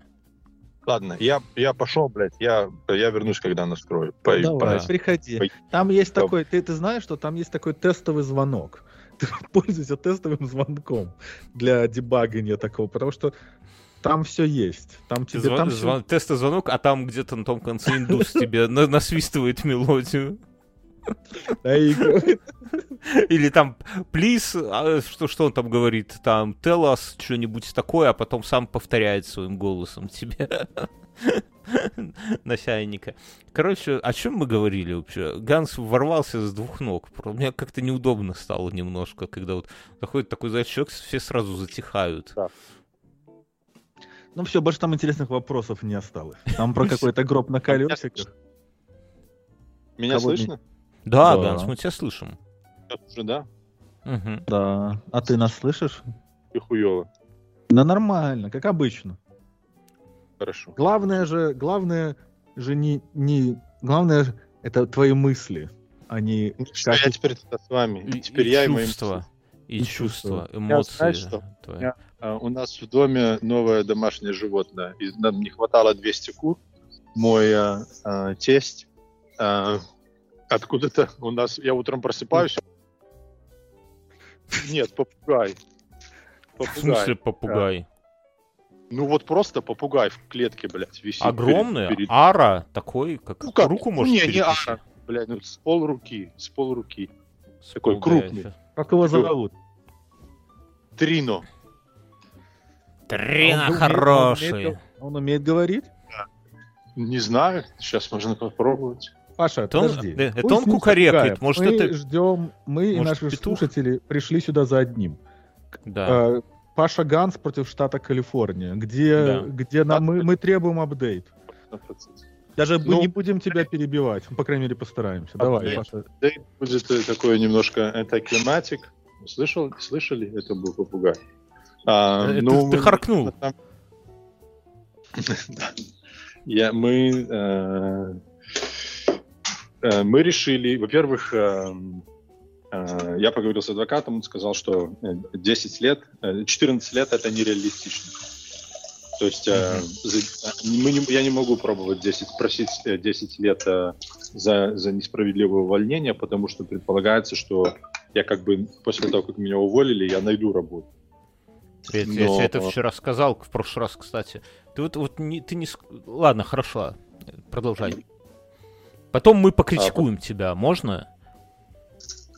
Ладно, я, я пошел, блядь, я, я вернусь, когда настрою. По- Ну, Давай, по- приходи. Пой- Там есть Доб- такой, ты, ты знаешь, что там есть такой тестовый звонок. Ты пользуйся тестовым звонком для дебагания такого, потому что там все есть. Там тебе Зва- там звон- Тестозвонок, а там где-то на том конце индус тебе на- насвистывает мелодию. Или там, please, а, что, что он там говорит, там, tell us что-нибудь такое, а потом сам повторяет своим голосом тебе на чайника. Короче, о чем мы говорили вообще? Ганс ворвался с двух ног. Мне как-то неудобно стало немножко, когда вот заходит такой человек, все сразу затихают. Ну все, больше там интересных вопросов не осталось. Там про какой-то гроб на колесиках. Меня слышно? Да, Да. Ганс, мы тебя слышим. Сейчас уже, да? Мгм. Да. А ты нас слышишь? И хуево. Да нормально, как обычно. Хорошо. Главное же, главное же не, не... Главное же это твои мысли, а не... Что как я теперь с вами. И, теперь и я и мои чувства. И, И чувства, чувства. эмоции. знаешь что? твои. Я- А, У нас в доме новое домашнее животное. И нам не хватало 200 кур. Мой а, а, тесть а, откуда-то у нас... Я утром просыпаюсь. Нет, попугай. В смысле Попугай. попугай? Ну вот просто попугай в клетке, блядь, висит. Огромный? перед- перед- Ара такой, как Ну как? руку может не, не перекусить? ара. Блядь, ну с пол руки, с пол руки. С такой попугая крупный. ещё. Как его зовут? Трино. Трина А он умеет- хороший. Он умеет, он умеет говорить? Не знаю, сейчас можно попробовать. Паша, Это он- подожди. э, это Пусть он кукарекает, может, мы это- ждем, мы и может, наши петух? слушатели пришли сюда за одним. Да. Э, Паша Ганс против штата Калифорния, где, Да. где нам, мы, мы требуем апдейт. Даже Ну, не будем тебя перебивать, по крайней мере постараемся. Давай, Апдейт. Паша. Да, будет э, такое немножко антиклиматик. Слышал, слышали? Это был попугай. А, Э, ну, ты, харкнул. Я, мы, э, мы решили, во-первых, э, э, я поговорил с адвокатом, он сказал, что э, 10 лет, э, 14 лет это нереалистично. То есть э, мы не- я не могу пробовать 10, просить э, 10 лет э, за, за несправедливое увольнение, потому что предполагается, что я как бы после того, как меня уволили, я найду работу. Я, я тебе Но- это вчера сказал, в прошлый раз, кстати. Ты вот, вот не, ты не... Ладно, хорошо, продолжай. Потом мы покритикуем тебя, можно?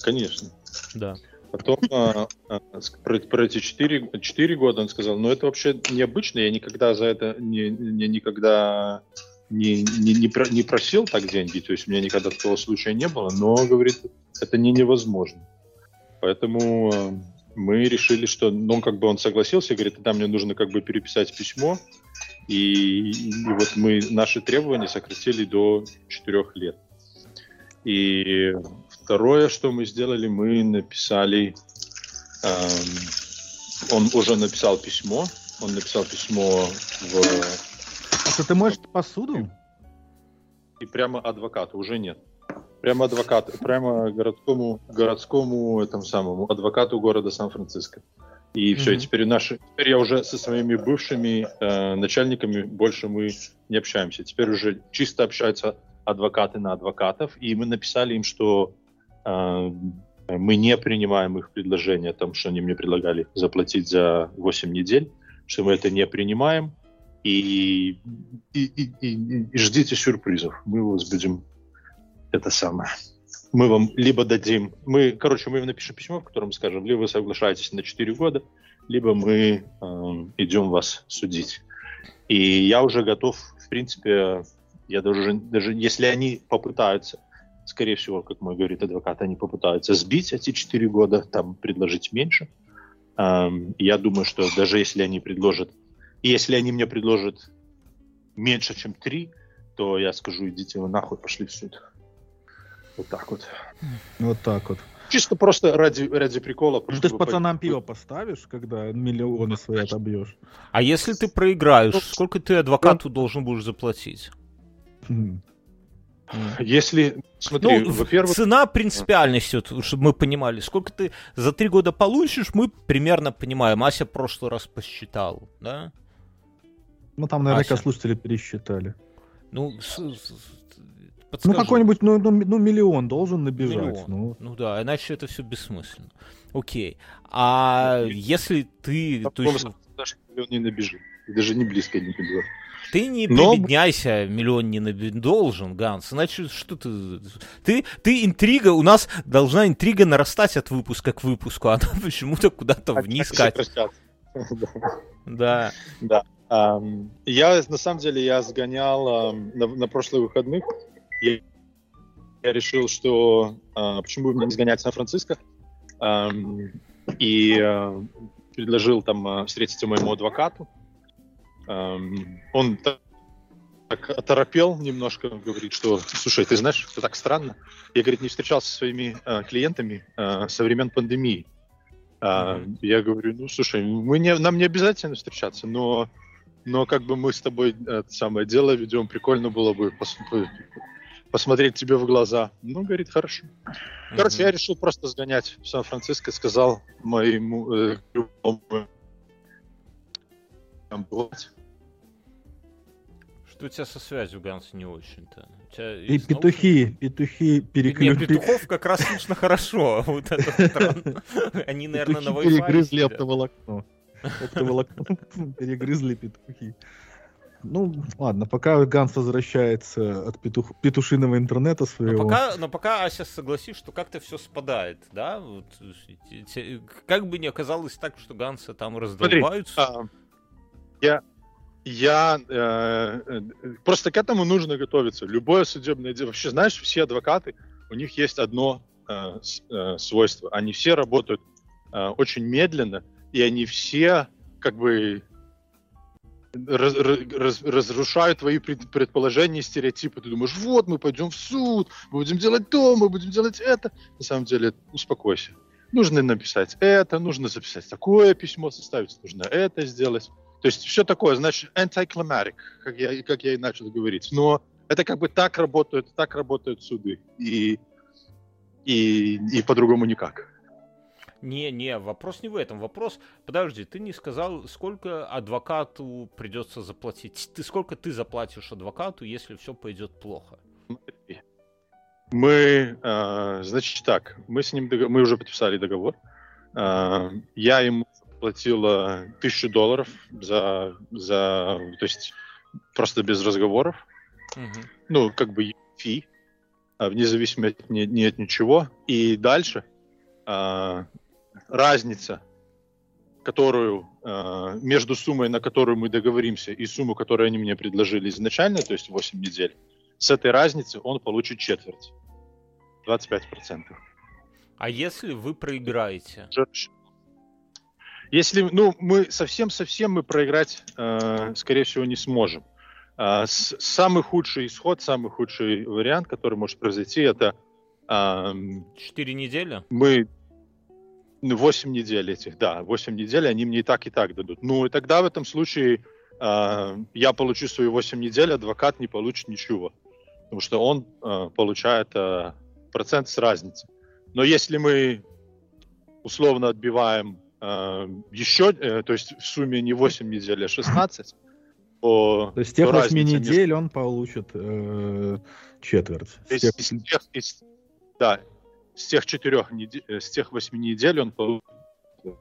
Конечно. Да. Потом а, а, про, про эти четыре, четыре года он сказал, ну это вообще необычно, я никогда за это не, не- никогда не, не, не, про- не просил так деньги, то есть у меня никогда такого случая не было, но, говорит, это не невозможно. Поэтому э, мы решили, что, ну, он как бы он согласился, говорит, тогда мне нужно как бы переписать письмо, и, и вот мы наши требования сократили до четырех лет. И второе, что мы сделали, мы написали, эм, он уже написал письмо, он написал письмо в, Это ты можешь посуду? и прямо адвокату, уже нет. Прямо адвокат, прямо городскому, городскому этому самому адвокату города Сан-Франциско. И все, и Мгм. теперь наши, теперь я уже со своими бывшими э, начальниками больше мы не общаемся. Теперь уже чисто общаются адвокаты на адвокатов, и мы написали им, что э, мы не принимаем их предложение, там, что они мне предлагали заплатить за 8 недель, что мы это не принимаем, и, и, и- и- и ждите сюрпризов. Мы вас будем это самое. Мы вам либо дадим, мы, короче, мы им напишем письмо, в котором скажем, либо вы соглашаетесь на 4 года, либо мы эм, идем вас судить. И я уже готов, в принципе, я даже, даже если они попытаются, скорее всего, как мой говорит адвокат, они попытаются сбить эти 4 года, там предложить меньше. Эм, я думаю, что даже если они предложат, если они мне предложат меньше, чем 3, то я скажу, идите вы нахуй, пошли в суд. Вот так вот. Вот так вот. Чисто просто ради, ради прикола. Ну ты пацанам пиво поставишь, когда миллионы свои отобьешь. А если ты проиграешь, сколько ты адвокату должен будешь заплатить? Если, смотри, Ну, в- во-первых, цена принципиальности, вот, чтобы мы понимали, сколько ты за три года получишь, мы примерно понимаем. Ася в прошлый раз посчитал, да? Ну там наверняка Ася. слушатели пересчитали. Ну, с- с- Ну подскажи. какой-нибудь, ну, ну, ну, миллион должен набежать. Миллион. Ну, Ну да, иначе это все бессмысленно. Окей. А если ты... То есть, даже миллион не набежит. Даже не близко не набежит. ты не Но- прибедняйся, миллион не наби- должен, Ганс. Иначе что ты... Ты, ты интрига, у нас должна интрига нарастать от выпуска к выпуску, а она почему-то куда-то вниз Все катит. простят. Да. Ам, Я, на самом деле, я сгонял на, на прошлых выходных. Я, я решил, что а, почему бы мне не сгонять в Сан-Франциско. Ам, И а, предложил там а, встретиться моему адвокату. Ам, Он та- так оторопел немножко, говорит, что, слушай, ты знаешь, это так странно. Я, говорит, не встречался со своими а, клиентами а, со времен пандемии. А, Я говорю, ну, слушай, мы не, нам не обязательно встречаться, но, но как бы мы с тобой это самое дело ведем, прикольно было бы пос- посмотреть тебе в глаза. Ну, говорит, хорошо. Короче, я решил просто сгонять в Сан-Франциско, сказал моему э. Что у тебя со связью, Ганс, не очень-то? И петухи, петухи наушники? переклю... Нет, петухов как раз слышно хорошо. Вот это странно. Они, наверное, на Петухи Wi-Fi перегрызли оптоволокно. Оптоволокно перегрызли петухи. Ну, ладно, пока Ганс возвращается от петух... петушиного интернета Но своего. пока, но пока Ася согласись, что как-то все спадает, да? Вот, как бы не оказалось так, что Ганса там раздолбаются. А, я я э, э, просто к этому нужно готовиться. Любое судебное дело. Вообще, знаешь, все адвокаты, у них есть одно э, с- э, свойство. Они все работают э, очень медленно, и они все как бы раз- раз- разрушают твои пред- предположения и стереотипы. Ты думаешь, вот, мы пойдем в суд, мы будем делать то, мы будем делать это. На самом деле, успокойся. нужно написать это, нужно записать такое письмо, составить, нужно это сделать. То есть все такое, значит, anticlimactic, как я, как я и начал говорить. Но это как бы так работают, так работают суды. И, и, и по-другому никак. Не, не, вопрос не в этом. Вопрос, подожди, ты не сказал, сколько адвокату придется заплатить. Ты сколько ты заплатишь адвокату, если все пойдет плохо? Мы, э, значит так, мы с ним, мы уже подписали договор. Э, я ему платила тысячу долларов за, за, то есть просто без разговоров. Угу. Ну, как бы фи, вне зависимости от, не, не от ничего. И дальше э, разница, которую э, между суммой, на которую мы договоримся, и сумму, которую они мне предложили изначально, то есть 8 недель, с этой разницы он получит четверть. 25%. А если вы проиграете? Если, ну, мы совсем-совсем мы проиграть, э, скорее всего, не сможем. Э, с, самый худший исход, самый худший вариант, который может произойти, это... Четыре э, недели? Мы 8 недель этих, да, 8 недель они мне и так, и так дадут. Ну, и тогда в этом случае э, я получу свои 8 недель, адвокат не получит ничего. Потому что он э, получает э, процент с разницы. Но если мы условно отбиваем э, еще, э, то есть в сумме не 8 недель, а 16, то... То есть с тех 8 недель между... он получит э, четверть. Из, тех... Из тех, из, да, с тех четырех недель, э, с тех восьми недель он получил,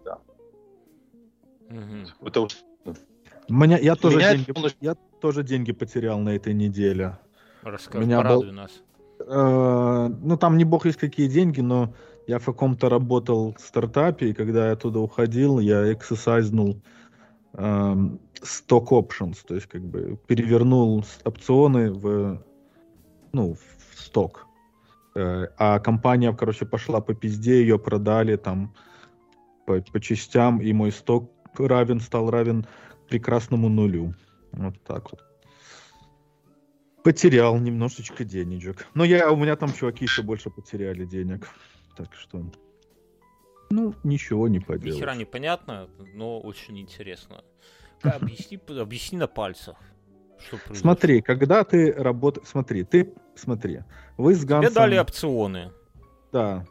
да. Угу. Это Меня, я, тоже Меня деньги, полностью... я тоже деньги потерял на этой неделе. Расскажи, Меня был, нас. Э, ну, там не бог есть какие деньги, но я в каком-то работал стартапе, и когда я туда уходил, я эксесайзнул э, stock options, то есть как бы перевернул опционы в, ну, в сток. Э, а компания, короче, пошла по пизде, ее продали там по, по частям, и мой сток равен, стал равен прекрасному нулю. Вот так вот. Потерял немножечко денежек. Но я, у меня там чуваки еще больше потеряли денег. Так что... Ну, ничего не поделать. Ни непонятно, но очень интересно. Объясни, объясни на пальцах. Что смотри, когда ты работаешь... Смотри, ты... Смотри. Вы с Гансом... Тебе дали опционы. Да.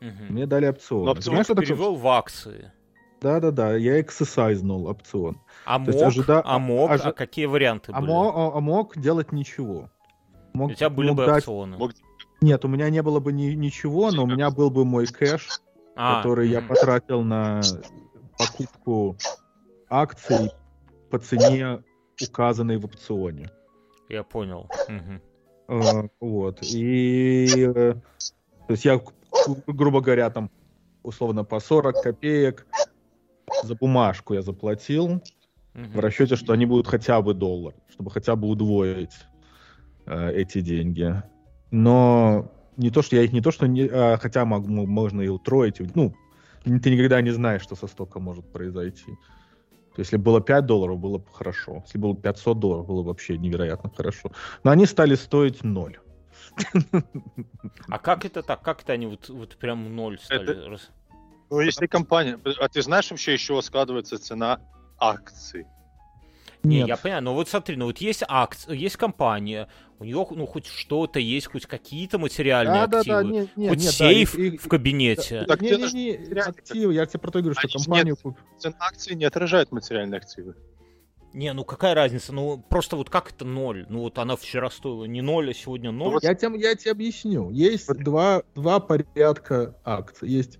Угу. Мне дали опционы. Но опцион ты перевел в акции. Да-да-да, я эксесайзнул опцион. А мог, ожида... а мог, ожи... а какие варианты а были? Мог, а, а мог делать ничего. Мог, у тебя были бы дать... опционы. Мог... Нет, у меня не было бы ни, ничего, но у меня был бы мой кэш, а, который я потратил на покупку акций по цене указанный в опционе. Я понял. Угу. Вот. И э, то есть я, грубо говоря, там условно по 40 копеек за бумажку я заплатил в расчете, что они будут хотя бы доллар, чтобы хотя бы удвоить э, эти деньги. Но не то, что я их не то, что не, а, хотя могу, можно и утроить. Ну, ты никогда не знаешь, что со стока может произойти. То есть, если было 5 долларов, было бы хорошо. Если было 500 долларов, было бы вообще невероятно хорошо. Но они стали стоить 0. А как это так? Как это они вот, вот прям ноль стали? Это... Ну, если компания... А ты знаешь вообще, из чего складывается цена акций? Не, я понимаю, но вот смотри, ну вот есть акция, есть компания, у нее ну хоть что-то есть, хоть какие-то материальные да, активы, да, да, не, не, хоть нет, сейф да, и, в кабинете. Так, не, не, не, активы, я тебе про то говорю, что компанию... Нет, цена акций не отражает материальные активы. Не, ну какая разница? Ну просто вот как это ноль? Ну вот она вчера стоила не ноль, а сегодня ноль. Я тебе, я тебе объясню. Есть два, два порядка акций. Есть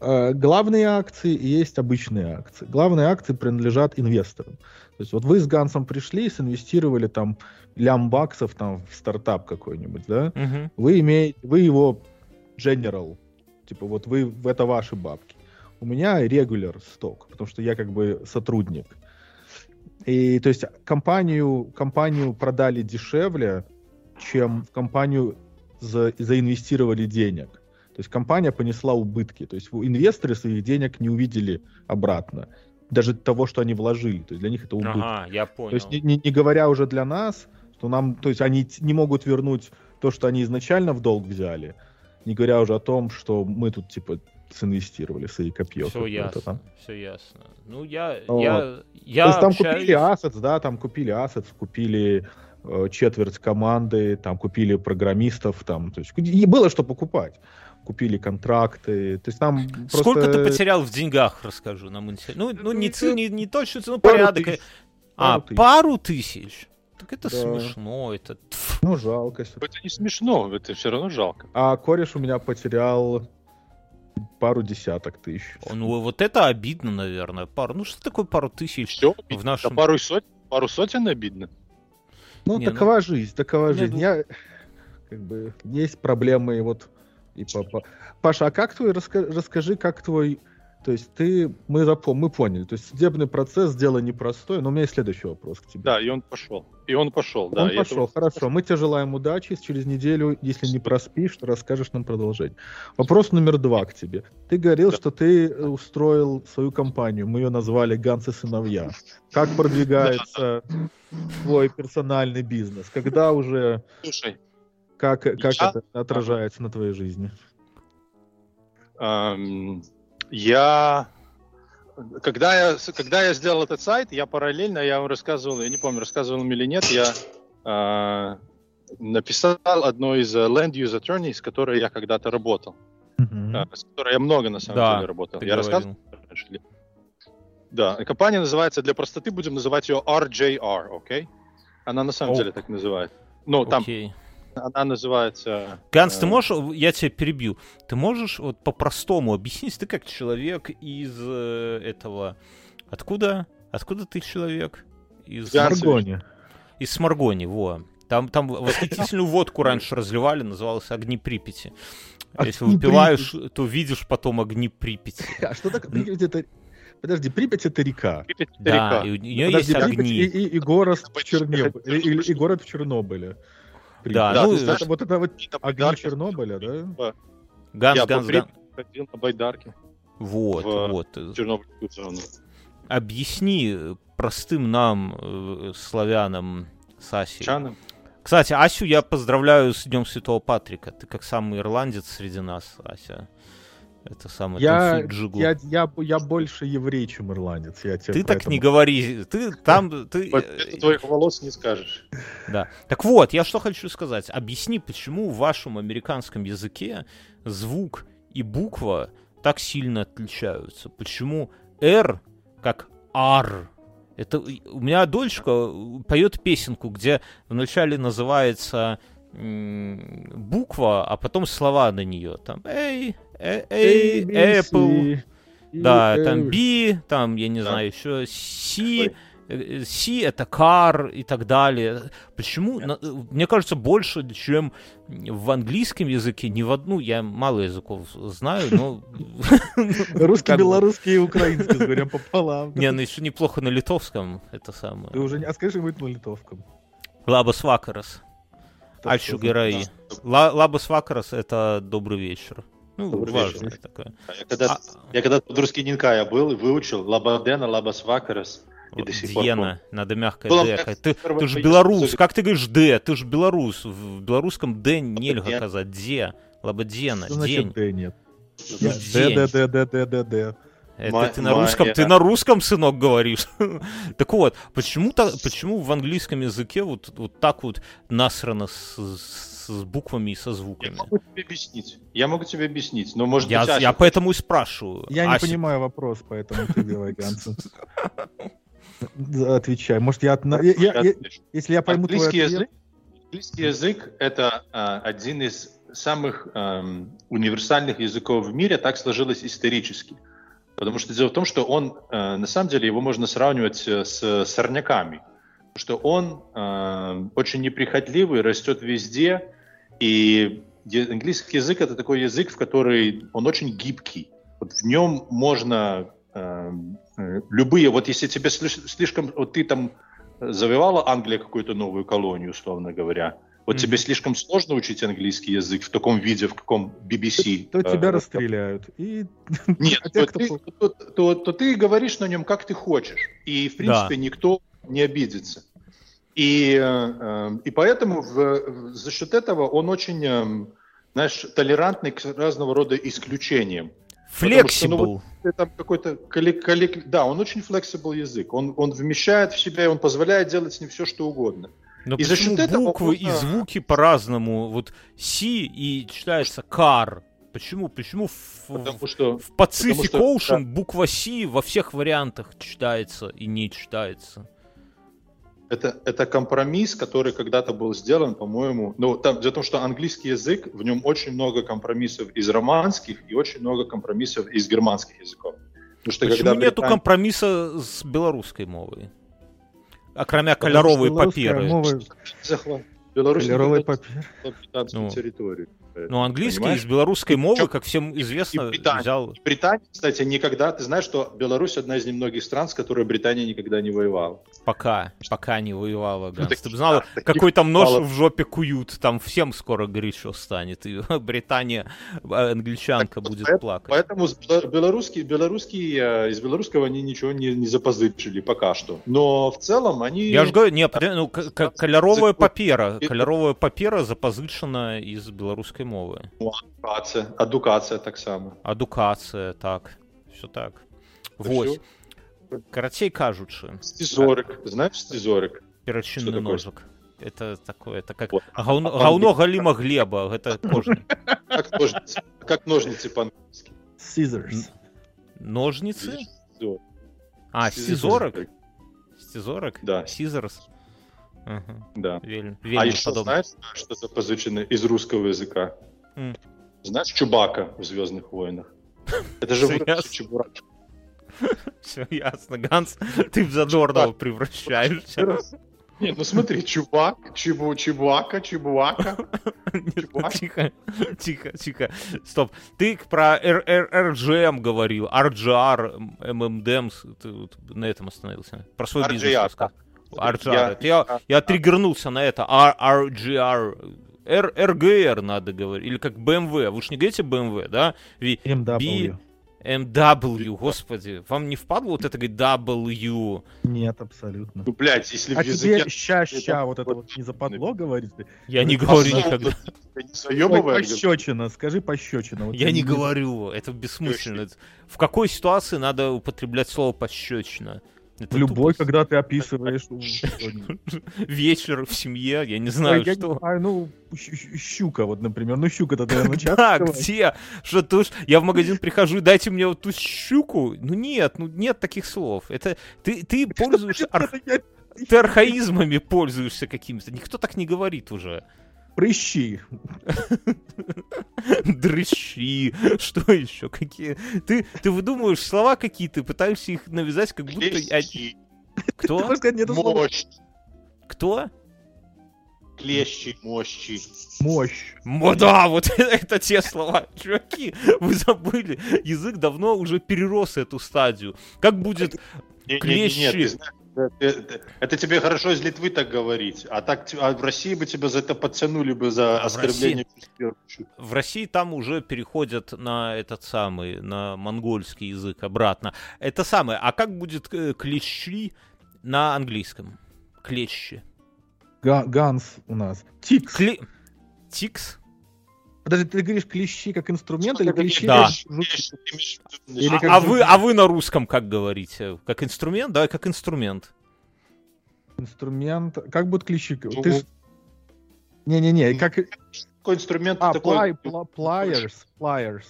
э, главные акции и есть обычные акции. Главные акции принадлежат инвесторам. То есть вот вы с Гансом пришли и инвестировали там лям баксов там в стартап какой-нибудь, да? Угу. Вы имеете, вы его general, типа вот вы, это ваши бабки. У меня regular сток, потому что я как бы сотрудник. И то есть компанию, компанию продали дешевле, чем в компанию за, заинвестировали денег. То есть компания понесла убытки. То есть инвесторы своих денег не увидели обратно даже того, что они вложили. То есть для них это убыток. Ага, я понял. То есть не, не, не говоря уже для нас, что нам, то есть они не могут вернуть то, что они изначально в долг взяли, не говоря уже о том, что мы тут типа инвестировали свои копье. Все ясно, там. все ясно. Ну, я, вот. я, я То есть там общаюсь... купили Assets, да, там купили Assets, купили э, четверть команды, там купили программистов, там, то есть и было что покупать. Купили контракты, то есть там Сколько просто... ты потерял в деньгах, расскажу нам интересно. Ну, ну не, ци, не, не точно, ну Пару порядок. тысяч. А, Пару тысяч. пару тысяч? Так это Да. смешно, это... Ну, жалко. Это не смешно, это все равно жалко. А кореш у меня потерял пару десяток тысяч. Ну, вот это обидно, наверное. Пару. Ну, что такое пару тысяч Все, в нашем... пару, сот... пару сотен обидно. Ну, Не, такова жизнь, такова Не, жизнь. ну- Я, как бы, есть проблемы, и вот, и папа. Паша, а как твой, раска- расскажи, как твой, то есть ты, мы, запом... мы поняли, то есть судебный процесс, дело непростое, но у меня есть следующий вопрос к тебе. Да, и он пошел. И он пошел, да. Он пошел, это- хорошо. Мы тебе желаем удачи. Через неделю, если не проспишь, то расскажешь нам продолжение. Вопрос номер два к тебе. Ты говорил, Да. что ты э, устроил свою компанию. Мы ее назвали «Ганс и сыновья». Как продвигается твой персональный бизнес? Когда уже, Слушай, как, как Я- это отражается на твоей жизни? Эм, я когда я когда я сделал этот сайт, я параллельно, я вам рассказывал, я не помню, рассказывал им или нет, я э, написал одной из э, land use attorney, с которой я когда-то работал, Мгм. э, с которой я много на самом Да, деле работал. Я говорил. рассказывал раньше Да, компания называется, для простоты будем называть ее RJR, окей? Она на самом Ок. деле так называет. Ну, там. Она называется... Ганс, ты э, можешь, я тебя перебью, ты можешь вот по-простому объяснить, ты как человек из э, этого, откуда, откуда ты человек? Из, Ганс. Маргони. из Сморгони, во. Там, там восхитительную водку раньше разливали, называлась «Огни Припяти». Если выпиваешь, то видишь потом огни Припяти. А что такое? Припять это... Подожди, Припять это река. Припять это Да, река. и у нее Подожди, есть Припять огни. И, и- и город в Чернобыле. И, и город в Чернобыле. Да, Припять. ну, знаешь, это вот это вот на огни байдарке Чернобыля, да? Ганс, Я Ганс, Ганс. ходил на байдарке Вот, в- вот. Чернобыльскую зону. Объясни простым нам, э, славянам, Саси. Чаном. Кстати, Асю я поздравляю с Днем Святого Патрика. Ты как самый ирландец среди нас, Ася. Это самый Я, джигу. я, я, я больше еврей, чем ирландец. Я тебе Ты так не говори. Ты там, ты... Вот э, это твоих волос не скажешь. Да. Так вот, я что хочу сказать. Объясни, почему в вашем американском языке звук и буква так сильно отличаются. Почему R как R? Это у меня дочка поет песенку, где вначале называется м, буква, а потом слова на нее. Там э- эй, Apple, ABC, и, да, э, там B, там, я не Да. знаю, еще C, э, C это car и так далее. Почему? Э, Мне кажется, больше, чем в английском языке, ни в одну, я мало языков знаю, но... Русский, белорусский и украинский, говоря пополам. Не, ну еще неплохо на литовском, это самое. Ты уже не... А скажи будет на литовском. Лабас вакарас. За- герои. Ла- Лабас вакарас это добрый вечер. Ну, Добрый важное вечер. такое. Я когда, А- я когда под русский Нинка я был и выучил Лабадена, Лабас Вакарас. И Вот до сих пор Диена, надо мягкое Было Д. Ты, ты же белорус, как ты говоришь Д? Ты же белорус. В белорусском Д нельзя Ден. казать. Де. Лабадена. Что День. Д нет? Ну, Д. Д, Д, Д, Д, Д, Д. Это Ма- ты на русском, Майя. ты на русском, сынок, говоришь. так вот, почему, то почему в английском языке вот, вот так вот насрано с, с- с буквами и со Я звуками? могу тебе объяснить. Я могу тебе объяснить, но может Я, быть, Ася я поэтому и спрашиваю. Я не Ася, понимаю вопрос, поэтому ты делай. Отвечай. Может, я... я- я- я-. Если я пойму твой английский ответ... язык, английский язык это а, один из самых ам, универсальных языков в мире, так сложилось исторически. Потому что дело в том, что он, э, на самом деле, его можно сравнивать э, с сорняками. Что он э, очень неприхотливый, растет везде. И английский язык это такой язык, в который он очень гибкий. Вот в нем можно э, э, любые, вот если тебе слиш- слишком, вот ты там завоевала Англия какую-то новую колонию, условно говоря. Вот Мгм. тебе слишком сложно учить английский язык в таком виде, в каком BBC. То э, тебя расстреляют. И Нет, А то, ты, то- то- то ты говоришь на нем, как ты хочешь. И, в принципе, никто не обидится. И, э, и поэтому в- за счет этого он очень, э, знаешь, толерантный к разного рода исключениям. Потому что, ну, Flexible. Это какой-то коллек- коллек- Да, он очень flexible язык. Он, он вмещает в себя, и он позволяет делать с ним все, что угодно. Но И за счет этого буквы и можно- звуки по-разному? Вот си и читается car. Почему? Почему в, Потому что в Pacific потому что- Ocean буква си во всех вариантах читается и не читается? Это, это компромисс, который когда-то был сделан, по-моему. Ну, там, дело в том, что английский язык, в нем очень много компромиссов из романских и очень много компромиссов из германских языков. Потому что Почему когда нету британ- компромисса з беларускай мовай? Акрамя белорусская паперы. мова- папир. не захватила британскую Ну. территорию. Ну, английский Понимаешь? из белорусской мовы, Чё- как всем известно, и Британия. взял... Британия, кстати, никогда... Ты знаешь, что Беларусь одна из немногих стран, с которой Британия никогда не воевала. Пока, пока не воевала, Ганс. таких- Ты бы знал, да, какой там нож мало. в жопе куют, там всем скоро горячо станет, и Британия, а, англичанка будет Поэт- плакать. Поэтому белорусский, белорусский, э, из белорусского они ничего не, не запозычили пока что. Но в целом они... Я же говорю, не, ну, к- к- каляровая папера, каляровая папера запозычана из белорусской мовы. Адукация, адукация так само. Адукація, так. Все так. Та Вось. всё. Карацей кажучы, Стизорик. Знаешь стизорик? перачынны Что такое? ножик. Это такое, это как Вот. гаўно, А гаўно галіма глеба, гэта кожны. Как ножницы, как ножницы по-английски. Scissors. Ножницы? Видишь? Стизорик. А, Стизорик. стизорок? Стизорок? Да. Сизерс? Ага. Да. Вельм, А вельмі еще падобна. знаешь, что запозычено из русского языка? М. Знаешь Чубака в Звездных войнах? Это же Чебурак. Все ясно, Ганс, ты в задорного превращаешься. Не, ну смотри, Чубак, Чебу, Чебуака, Чебуака. Чувак. Тихо, тихо, тихо. Стоп. Ты про RGM говорил, RGR, MMDM, на этом остановился. Про свой бизнес рассказал. RGR. Я- Это Я, я триггернулся на это. R- RGR. R- RGR надо говорить. Или как BMW. Вы же не говорите BMW, да? Ви- MW. MW, господи. Вам не впадло вот это говорить W? Нет, абсолютно. Ну, блядь, если А в языке... тебе ща-ща это вот это вот не западло говорить? Я не говорю никогда. пощечина, скажи пощечина. Вот Я не говорю, это бессмысленно. В какой ситуации надо употреблять слово пощечина? Это любой, тупо. когда ты описываешь ну, вечер в семье, я не знаю, я что. знаю, ну, щука, вот, например. Ну, щука-то, наверное, часто Да, где? Что ты уж... Я в магазин прихожу, и дайте мне вот ту щуку. Ну нет, ну нет таких слов. Это ты, ты пользуешься... ар- я- Ты архаизмами пользуешься какими-то. Никто так не говорит уже. Прыщи. Дрыщи, что еще? Какие? Ты, ты выдумываешь слова какие-то, пытаешься их навязать, как будто... Клещи, Ты Кто? сказать, слова Мощь, Кто? клещи, мощи. мощь. Мо, да, вот это те слова. Чуваки, вы забыли. Язык давно уже перерос эту стадию. Как будет... Не, не, не, Клещи. Знаешь, это, тебе хорошо из Литвы так говорить, а так а в России бы тебя за это подтянули бы за А в оскорбление чувств верующих. В России там уже переходят на этот самый, на монгольский язык обратно. Это самое. А как будет э, клещи на английском? Клещи. Га- Ганс у нас. Тикс. Кли... Тикс? Подожди, ты говоришь клещи как инструмент или клещи Да. Или А, как а вы, а вы на русском как говорите? Как инструмент? Да, как инструмент. инструмент? Как будут клещи? Ну, Ты ж- Не-не-не, как... Такой инструмент А, такой. пла- pliers, pliers.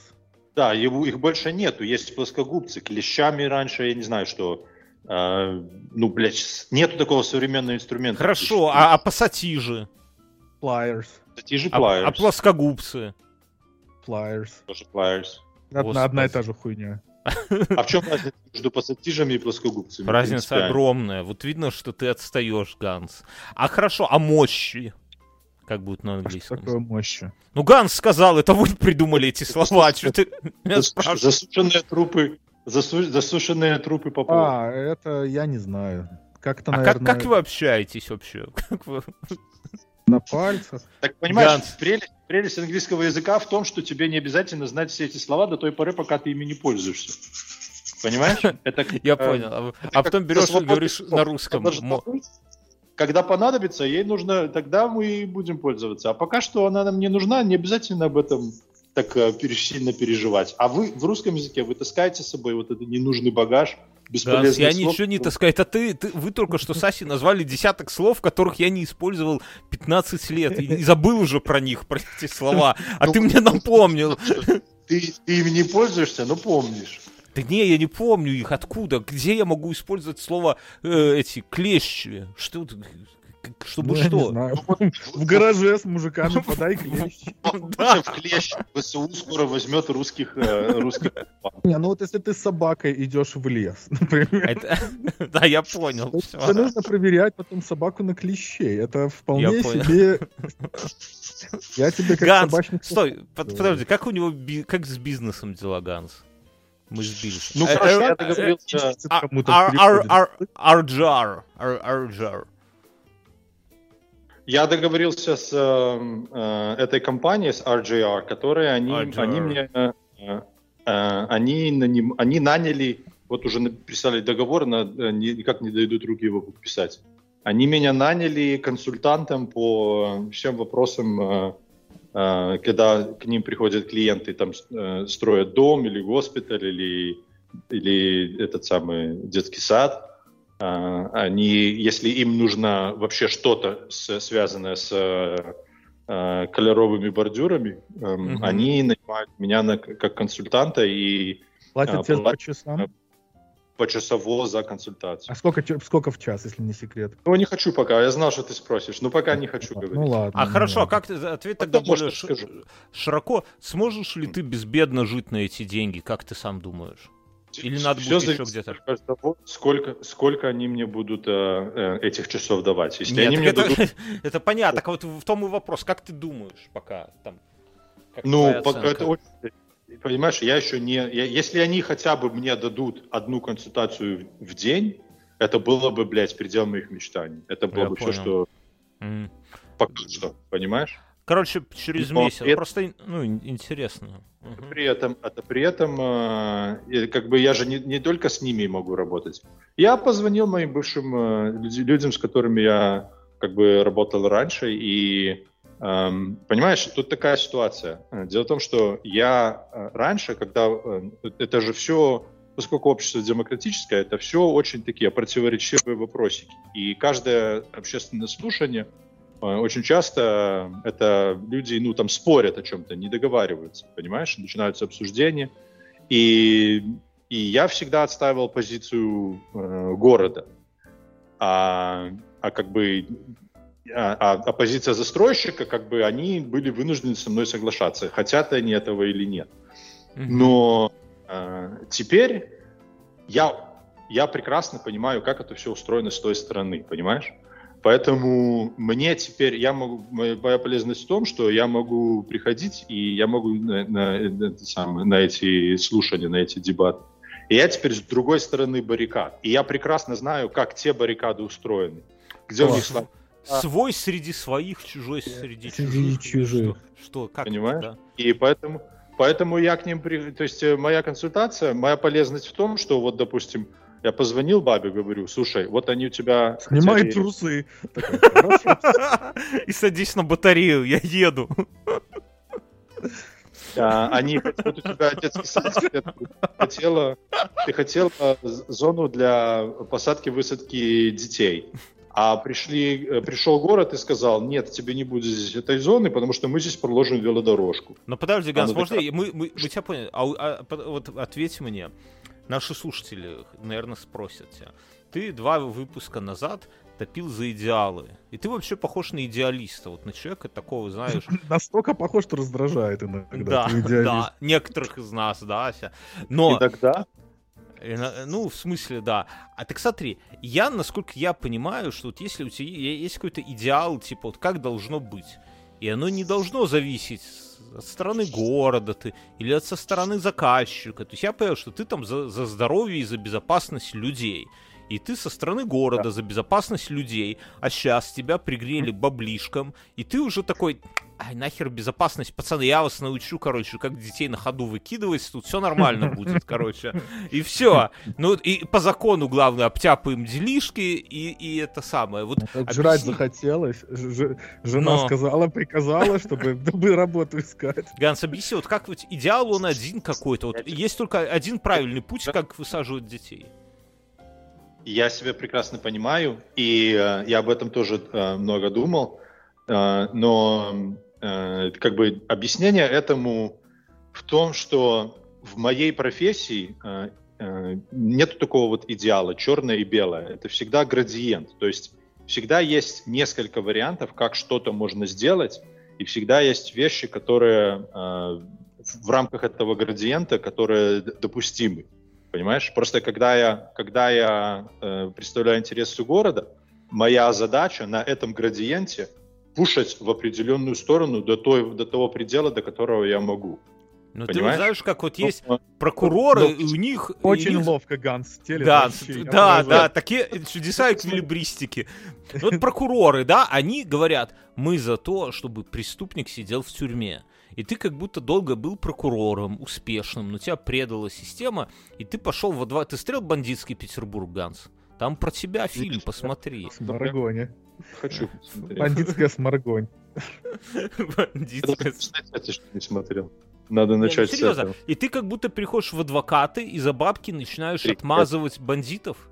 Да, его, их больше нету. Есть плоскогубцы. Клещами раньше, я не знаю, что... э, ну, блядь, нету такого современного инструмента. Хорошо, а, а пассатижи? Pliers, Те же А, pliers. а плоскогубцы? pliers. Тоже pliers. Одна, одна и та же хуйня. А в чем разница между пассатижами и плоскогубцами? Разница огромная. Вот видно, что ты отстаешь, Ганс. А хорошо, а мощи? Как будет на А что английском? такое мощи? Ну, Ганс сказал, это вы придумали эти слова. Что ты? Засушенные трупы, засу- засушенные трупы попов. А, это я не знаю. Как-то, А как, как вы общаетесь вообще? Как вы- на пальцах. Так понимаешь, Ганс. прелесть, прелесть английского языка в том, что тебе не обязательно знать все эти слова до той поры, пока ты ими не пользуешься. Понимаешь? Это, Я э, понял. А, а потом берешь и говоришь на русском. Когда понадобится, ей нужно, тогда мы и будем пользоваться. А пока что она нам не нужна, не обязательно об этом так э, сильно переживать. А вы в русском языке вы таскаете с собой вот этот ненужный багаж, Ганс, бесполезный я ничего не таскаю. Это ты, ты, вы только что, Саси, назвали десяток слов, которых я не использовал 15 лет. И, и забыл уже про них, про эти слова. А Ну, ты мне напомнил. Ты, ты ими не пользуешься, но помнишь. Да не, я не помню их. Откуда? Где я могу использовать слово э, эти клещи? Что? Чтобы Ну, что? В гараже с мужиками подай клещ. Да. В клещ ВСУ скоро возьмет русских, э, русских Не, ну вот если ты с собакой идешь в лес, например, Это- Да, я понял. то всё. тебе нужно проверять потом собаку на клещей. Это вполне себе... Я тебе как Ганс, собачник... Стой, под- подожди, как у него, би- как с бизнесом дела, Ганс? Мы сбились. Ну Э, хорошо, э, я договорился. А- Арджар. Ар- Арджар. Я договорился с э, э, этой компанией, с RJR, которые они, RJR. они мне, э, э, они, наним- они наняли, вот уже написали договор, на, э, ни- никак не дойдут руки его подписать. Они меня наняли консультантом по всем вопросам, э, э, когда к ним приходят клиенты, там э, строят дом или госпиталь или или этот самый детский сад. А, Они, если им нужно вообще что-то связанное с э, э, колеровыми бордюрами, Мгм. они нанимают меня на- как консультанта и Платят а, тебе по платят, часам? почасово за консультацию. А сколько, сколько в час, если не секрет? Ну, не хочу пока, я знал, что ты спросишь, но пока не хочу Ну говорить. ладно. А ну хорошо, а ладно. как ты, ответь тогда Потом, может, более ш- скажу. широко. Сможешь ли ты безбедно жить на эти деньги, как ты сам думаешь? Или надо Всё будет еще где-то? того, сколько, сколько они мне будут э, э, этих часов давать. Если Нет, они мне это, дадут это понятно. Так вот в том и вопрос. Как ты думаешь пока? Там, как Ну, пока это очень... Понимаешь, я еще не... я- если они хотя бы мне дадут одну консультацию в в день, это было бы, блядь, предел моих мечтаний. Это было Я бы все, понял. что М. пока что, понимаешь? Короче, через Но месяц. это- Просто, ну, ин- интересно. При этом, это при этом, э, как бы я же не, не только с ними могу работать. Я позвонил моим бывшим э, люд- людям, с которыми я как бы работал раньше, и эм, понимаешь, тут такая ситуация. Э, Дело в том, что я э, раньше, когда э, это же все, поскольку общество демократическое, это все очень такие противоречивые вопросики. И каждое общественное слушание Э, Очень часто это люди, ну, там спорят о чем-то, не договариваются, понимаешь? Начинаются обсуждения. И, и я всегда отстаивал позицию э, города. А, а как бы а, а- а позиция застройщика, как бы они были вынуждены со мной соглашаться, хотят они этого или нет. Но э, теперь я, я прекрасно понимаю, как это все устроено с той стороны, понимаешь? Поэтому мне теперь, я могу, моя, моя полезность в том, что я могу приходить и я могу на, на, это самое, на эти слушания, на эти дебаты. И я теперь с другой стороны баррикад. И я прекрасно знаю, как те баррикады устроены. Где у них слаб- Свой среди своих, чужой среди, Среди чужих. чужих. Что, что как Понимаешь? это, да? И поэтому, поэтому я к ним... При... То есть э, моя консультация, моя полезность в том, что вот, допустим, я позвонил бабе, говорю, слушай, вот они у тебя... Снимай хотели- трусы. И садись на батарею, я еду. Они, вот у тебя детский сад, ты хотела, ты хотела з- зону для посадки-высадки детей. А пришли, э, пришел город и сказал, нет, тебе не будет здесь этой зоны, потому что мы здесь проложим велодорожку. Но подожди, Ганс, можно я- мы, мы, мы тебя поняли. А, а, вот ответь мне. Наши слушатели, наверное, спросят тебя. Ты два выпуска назад топил за идеалы. И ты вообще похож на идеалиста. Вот на человека такого, знаешь... Настолько похож, что раздражает иногда. Да, да, некоторых из нас, да, Ася. Но... И тогда Э, Ну, в смысле, да. А так смотри, я, насколько я понимаю, что вот если у тебя есть какой-то идеал, типа вот как должно быть, и оно не должно зависеть от стороны города ты или от со стороны заказчика. То есть я понял, что ты там за, за здоровье и за безопасность людей. И ты со стороны города за безопасность людей, а сейчас тебя пригрели баблишком, и ты уже такой, ай, нахер безопасность, пацаны, я вас научу, короче, как детей на ходу выкидывать, тут все нормально будет, короче. И все. Ну, и по закону, главное, обтяпаем делишки, и, и это самое. Вот ну, Жрать захотелось, ж- жена Но... сказала, приказала, чтобы работу искать. Ганс, объясни, вот как вот идеал он один какой-то, вот есть только один правильный путь, как высаживать детей. Я себя прекрасно понимаю, и э, я об этом тоже э, много думал, э, но Э, как бы объяснение этому в том, что в моей профессии э, э, нет такого вот идеала, черное и белое. Это всегда градиент. То есть всегда есть несколько вариантов, как что-то можно сделать, и всегда есть вещи, которые в рамках этого градиента, которые допустимы. Понимаешь? Просто когда я, когда я представляю интересы города, моя задача на этом градиенте – пушить в определенную сторону до, той, до того предела, до которого я могу. Ну, ты знаешь, как вот есть но, прокуроры, но, и у них... Очень них... ловко Ганс теле. Да, да, да, такие чудеса эквилибристики. Вот прокуроры, да, они говорят, мы за то, чтобы преступник сидел в тюрьме. И ты как будто долго был прокурором, успешным, но тебя предала система, и ты пошел во два... Ты стрел бандитский Петербург, Ганс? Там про тебя фильм, посмотри. В Марагоне. Хочу посмотреть. Бандитская сморгонь. Бандитская... Кстати, что не смотрел. Надо начать Не, ну, серьезно. с этого. И ты как будто приходишь в адвокаты и за бабки начинаешь отмазывать бандитов.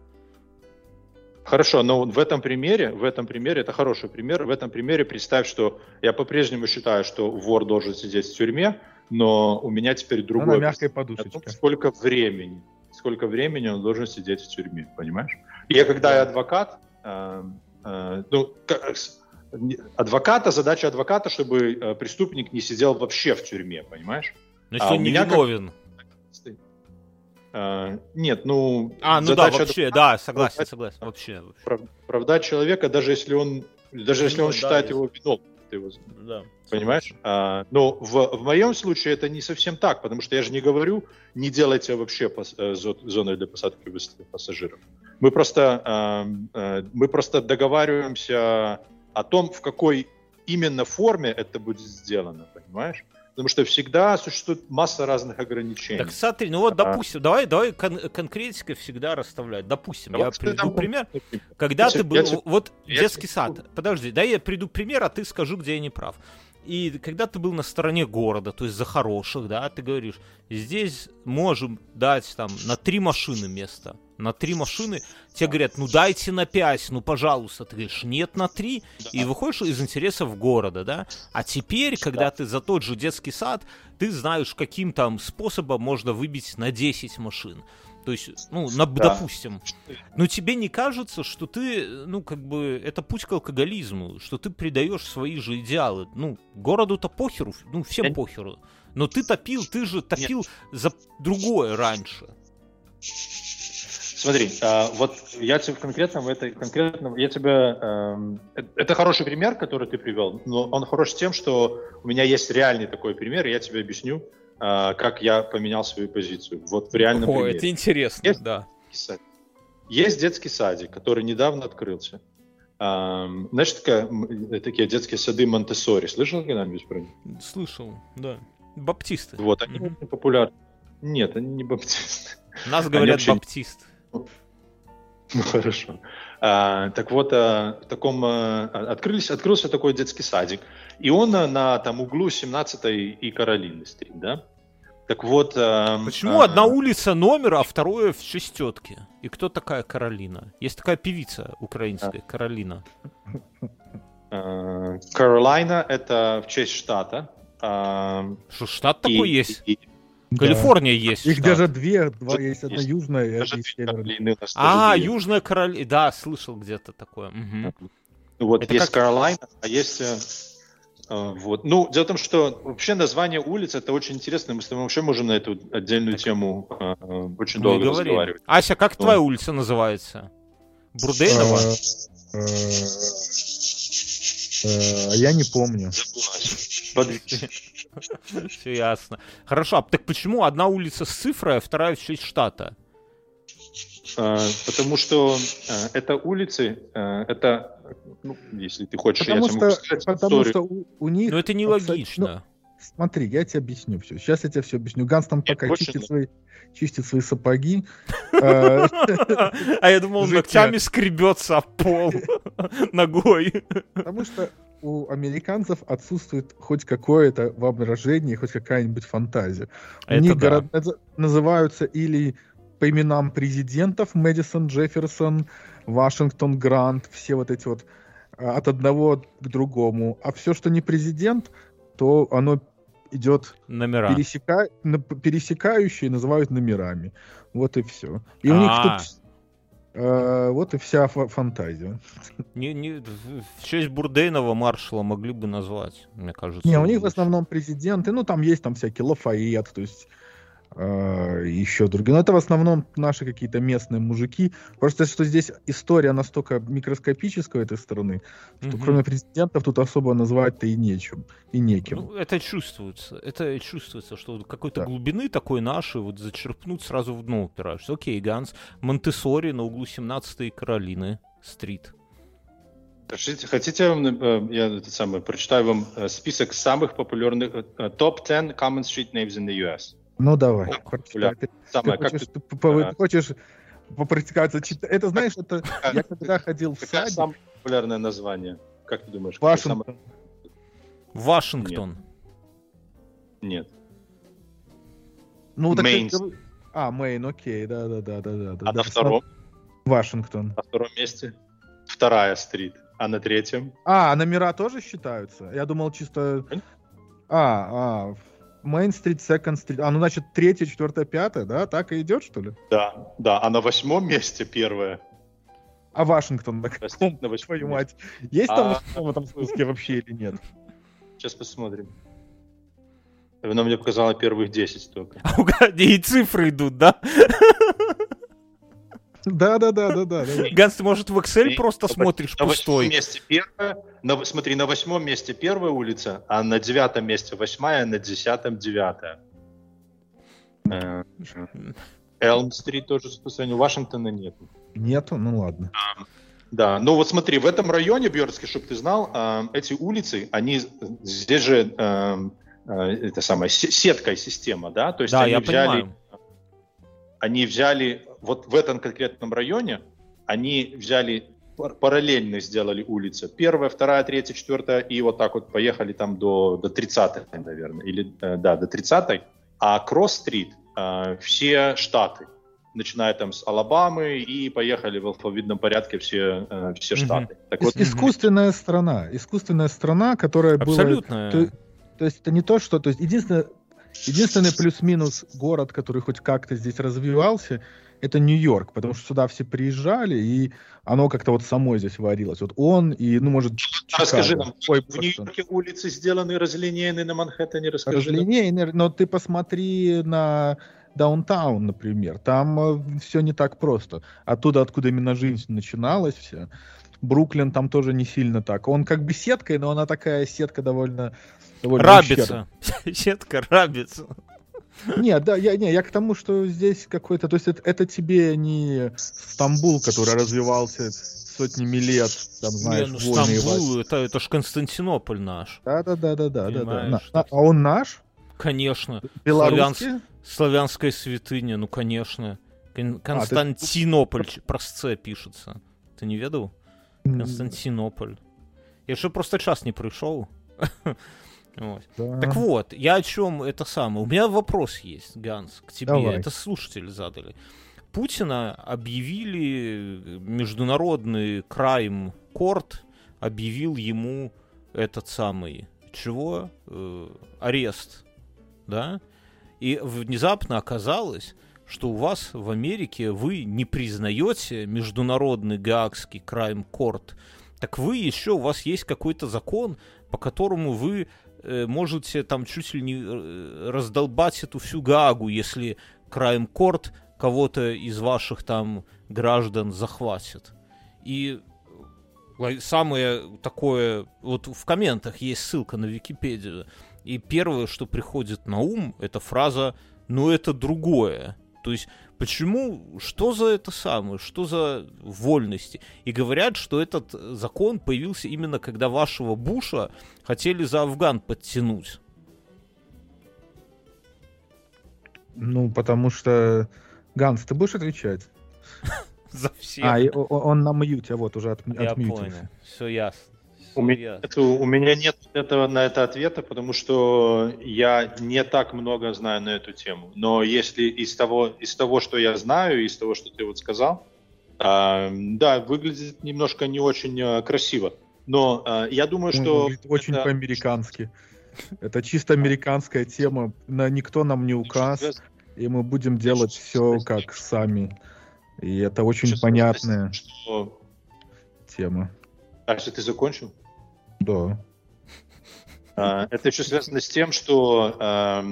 Хорошо, но в этом примере, в этом примере, это хороший пример, в этом примере представь, что я по-прежнему считаю, что вор должен сидеть в тюрьме, но у меня теперь другой... На мягкой подушечке. Сколько времени, сколько времени он должен сидеть в тюрьме, понимаешь? И я, когда я адвокат, э, Э, ну, адвоката, задача адвоката, чтобы э, преступник не сидел вообще в тюрьме, понимаешь? Значит, а он не виновен. Как... А, нет, ну... А, ну да, вообще, да, согласен, согласен, вообще. Оправдать человека, даже если он, даже если он считает да, его виновным. Его, да. Понимаешь? А, но в, в моем случае это не совсем так, потому что я же не говорю, не делайте вообще пас, зоны для посадки пассажиров. Мы просто, э, э, мы просто договариваемся о том, в какой именно форме это будет сделано, понимаешь? Потому что всегда существует масса разных ограничений. Так смотри, ну вот, допустим, а... давай, давай кон- конкретика всегда расставлять. Допустим, давай, я приведу пример. Когда Если ты был, я, вот я, детский я... сад. Подожди, да я приду пример, а ты скажу, где я не прав. И когда ты был на стороне города, то есть за хороших, да, ты говоришь, здесь можем дать там на три машины место на три машины, тебе говорят, ну дайте на пять, ну пожалуйста. Ты говоришь, нет, на три, и выходишь из интересов города, да? А теперь, когда ты за тот же детский сад, ты знаешь, каким там способом можно выбить на 10 машин. То есть, ну, на, да. допустим. Но тебе не кажется, что ты, ну, как бы, это путь к алкоголизму, что ты предаешь свои же идеалы. Ну, городу-то похеру, ну, всем Я... похеру. Но ты топил, ты же топил Нет. за другое раньше. Смотри, а, вот я тебе конкретно в этой конкретно я тебе э, это хороший пример, который ты привел, но он хорош тем, что у меня есть реальный такой пример, и я тебе объясню, э, как я поменял свою позицию. Вот в реальном О, примере. это интересно, есть да. Есть детский садик, который недавно открылся. Э, знаешь, такая, такие детские сады Монтессори. Слышал когда-нибудь про них? Слышал, да. Баптисты. Вот, они mm-hmm. популярны. Нет, они не баптисты. Нас говорят вообще... баптисты. Ну хорошо. А, так вот, а, в таком а, открылись, открылся такой детский садик, и он а, на там углу 17 и Каролины стрит, да? Так вот. А, Почему а, одна улица номер, а второе в честь тетки? И кто такая Каролина? Есть такая певица украинская, а. Каролина. Каролина это в честь штата. Что штат такой есть? И, Калифорния да. есть. Их штат. даже две, два есть, одна южная и одна северная. А, Южная Каролина, да, слышал где-то такое. Угу. Вот Это есть как... Каролайна, а есть э, э, вот. Ну, дело в том, что вообще название улиц это очень интересно. Мы с тобой вообще можем на эту отдельную так. тему э, очень долго разговаривать. Ася, как Но... твоя улица называется? Бурдейнова? Я не помню. Все ясно. Хорошо, а так почему одна улица с цифрой, а вторая в честь штата? Э, потому что э, это улицы, э, это, ну, если ты хочешь, Потому я тебе могу что, сказать потому историю. что у, у них... Но это абсолютно- нелогично. Смотри, я тебе объясню все. Сейчас я тебе все объясню. Ганс там Нет, пока чистит нет. свои, чистит свои сапоги. А я думал, он ногтями скребется об пол ногой. Потому что у американцев отсутствует хоть какое-то воображение, хоть какая-нибудь фантазия. Наз- называются или по именам президентов Мэдисон, Джефферсон, Вашингтон, Грант, все вот эти вот а, от одного к другому. А все, что не президент, то оно идет Номера. пересека... пересекающие, называют номерами. Вот и все. И у них А. тут э, вот и вся фа- фантазия. Не, не, в честь Бурдейнова маршала могли бы назвать, мне кажется. Не, у них в основном президенты, ну там есть там всякие Лафайет, то есть еще другие. Но это в основном наши какие-то местные мужики. Просто что здесь история настолько микроскопическая этой страны, что Мгм. кроме президентов тут особо назвать-то и нечем, и неким. Ну, это чувствуется. Это чувствуется, что какой-то Да. глубины такой нашей вот зачерпнуть сразу в дно упираешься. Окей, Ганс, Монтессори на углу 17-й Каролины стрит. Хотите, хотите, я вам, э, я этот самый, прочитаю вам э, список самых популярных, э, э, топ-10 common street names in the US. Ну давай. Популярно. Ты, Самое, ты как хочешь, ты- ты по- а. хочешь попрактиковаться читать. Это знаешь, это я когда ходил в садик, самое популярное название? Как ты думаешь? Вашингтон. Вашингтон. Нет. Ну, так Мейн. это- А, Мейн, окей, да, да, да, да, да. А да, на втором? Вашингтон. На втором месте? Вторая стрит. А на третьем? А, номера тоже считаются? Я думал чисто... А, а, Мейн-стрит, Секонд-стрит. А, ну, значит, третья, четвертая, пятая, да? Так и идет, что ли? Да, да. А на восьмом месте первая. А Вашингтон на каком, На восьмом твою месте. мать? Есть там А. Вашингтон в этом списке вообще или нет? Сейчас посмотрим. Она мне показала первых 10 только. А и цифры идут, да? Да, да, да, да, да. Ганс, ты, может, в Excel просто смотришь пустой? месте первая. На, смотри, на восьмом месте первая улица, а на девятом месте восьмая, на десятом девятая. Э, Элм-стрит тоже по состоянию Вашингтона нет. Нету? Ну ладно. Да, ну вот смотри, в этом районе, Бьерский, чтобы ты знал, э, эти улицы, они здесь же э, э, это самая се- сеткой система, да, то есть Да, они я взяли, понимаю. они взяли вот в этом конкретном районе, они взяли пар- параллельно сделали улицы. Первая, вторая, третья, четвертая, и вот так вот поехали там до, до 30-й, наверное, или, э, да, до 30-й. А Кросс-стрит, э, все штаты, начиная там с Алабамы, и поехали в алфавитном порядке все, э, все штаты. Так Ис- вот, искусственная страна. Искусственная страна, которая была... Абсолютно. То, то есть это не то, что... То есть единственное, единственный плюс-минус город, который хоть как-то здесь развивался, это Нью-Йорк, потому что сюда все приезжали, и оно как-то вот само здесь варилось. Вот он и, ну, может, расскажи Чикаго. нам, Ой, в просто. Нью-Йорке улицы сделаны, разлинейны на Манхэттене, расскажи нам. Разлинейный, но ты посмотри на Даунтаун, например. Там все не так просто. Оттуда, откуда именно жизнь начиналась вся. Бруклин там тоже не сильно так. Он как бы сеткой, но она такая сетка довольно... довольно. Рабица. Сетка рабица. Нет, да, я, не, я к тому, что здесь какой-то... То есть это, это тебе не Стамбул, который развивался сотнями лет, там, знаешь, Не, ну. Стамбул, это, это ж Константинополь наш. Да-да-да-да-да. да. А он наш? Конечно. Белорусский? Славянская святыня, ну, конечно. А, Кон- Константинополь ч- про «С» пишется. Ты не ведал? Константинополь. Я же просто час не пришел. Вот. Да. Так вот, я о чем это самое. У меня вопрос есть, Ганс, к тебе. Давай. Это слушатели задали. Путина объявили э, международный крайм корт объявил ему этот самый чего Э, арест, да? И внезапно оказалось, что у вас в Америке вы не признаете международный гаагский крайм корт, так вы еще у вас есть какой-то закон, по которому вы можете там чуть ли не э, раздолбать эту всю Гаагу, если Крайм Корт кого-то из ваших там граждан захватит. И э, самое такое, вот в комментах есть ссылка на Википедию, и первое, что приходит на ум, это фраза «ну это другое». То есть Почему? Что за это самое? Что за вольности? И говорят, что этот закон появился именно когда вашего Буша хотели за Афган подтянуть. Ну, потому что... Ганс, ты будешь отвечать? За всех. А, он на мьюте, вот уже от, Я отмьютился. понял. Все ясно. У меня, это- у меня нет этого, на это ответа, потому что я не так много знаю на эту тему. Но если из того, из того что я знаю, из того, что ты вот сказал, а, да, выглядит немножко не очень а, красиво. Но а, я думаю, что... выглядит очень это- по-американски. Это чисто американская тема. На никто нам не указ, и мы будем делать все как сами. И это очень понятная Что... тема. А, если ты закончил? Да. А, Это еще связано с тем, что э,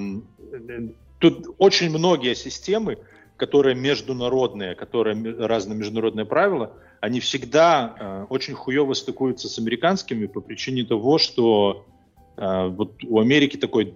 тут очень многие системы, которые международные, которые разные международные правила, они всегда а, очень хуево стыкуются с американскими по причине того, что а, вот у Америки такой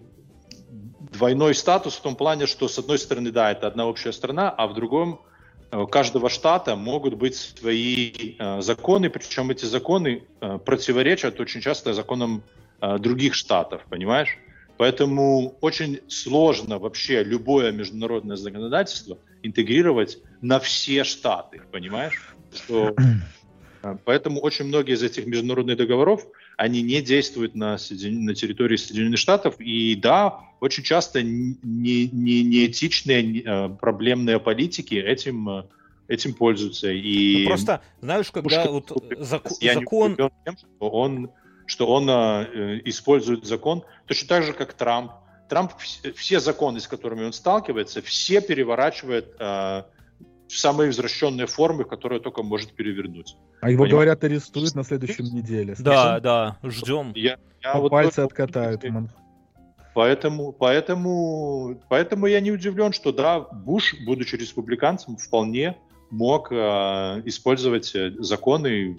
двойной статус в том плане, что с одной стороны, да, это одна общая страна, а в другом э, у каждого штата могут быть свои э, законы, причем эти законы э, противоречат очень часто законам э, других штатов, понимаешь? Поэтому очень сложно вообще любое международное законодательство интегрировать на все штаты, понимаешь? Что, э, поэтому очень многие из этих международных договоров, они не действуют на, Соедин- на территории Соединенных Штатов. И да, очень часто не, не, неэтичные, не- э, проблемные политики этим, э, этим пользуются. И Ну, просто, знаешь, когда Пушкин вот купил. зак- я не закон... удивлен тем, что он, что он э, э, использует закон точно так же, как Трамп. Трамп вс- все законы, с которыми он сталкивается, все переворачивает э, в самые извращенные формы, которые только может перевернуть. А его, Понимаешь? говорят, арестуют на следующей неделе. Да, да, ждем. Я, я По вот пальцы только- откатают. Поэтому, поэтому, поэтому я не удивлен, что да, Буш, будучи республиканцем, вполне мог э, использовать законы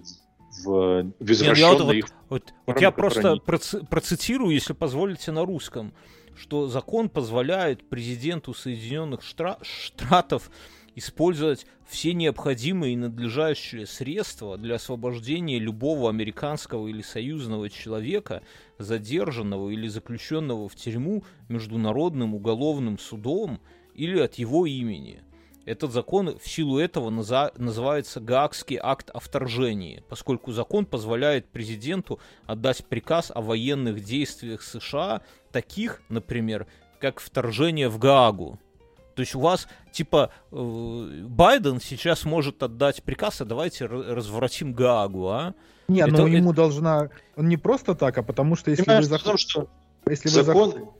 в, в ну я извращенной вот- их Вот, вот Формы, я просто они- проци- процитирую, если позволите, на русском, что закон позволяет президенту Соединенных Штра- Штатов использовать все необходимые и надлежащие средства для освобождения любого американского или союзного человека, задержанного или заключенного в тюрьму международным уголовным судом или от его имени. Этот закон в силу этого наза- называется Гаагский акт о вторжении, поскольку закон позволяет президенту отдать приказ о военных действиях США, таких, например, как вторжение в Гаагу. То есть у вас, типа, э, Байден сейчас может отдать приказ, а давайте ра- развратим Гаагу, а? Не, Это- ну это- ему должна... Он не просто так, а потому что если вы... Понимаешь, зах- потому что Если вы зах- закон...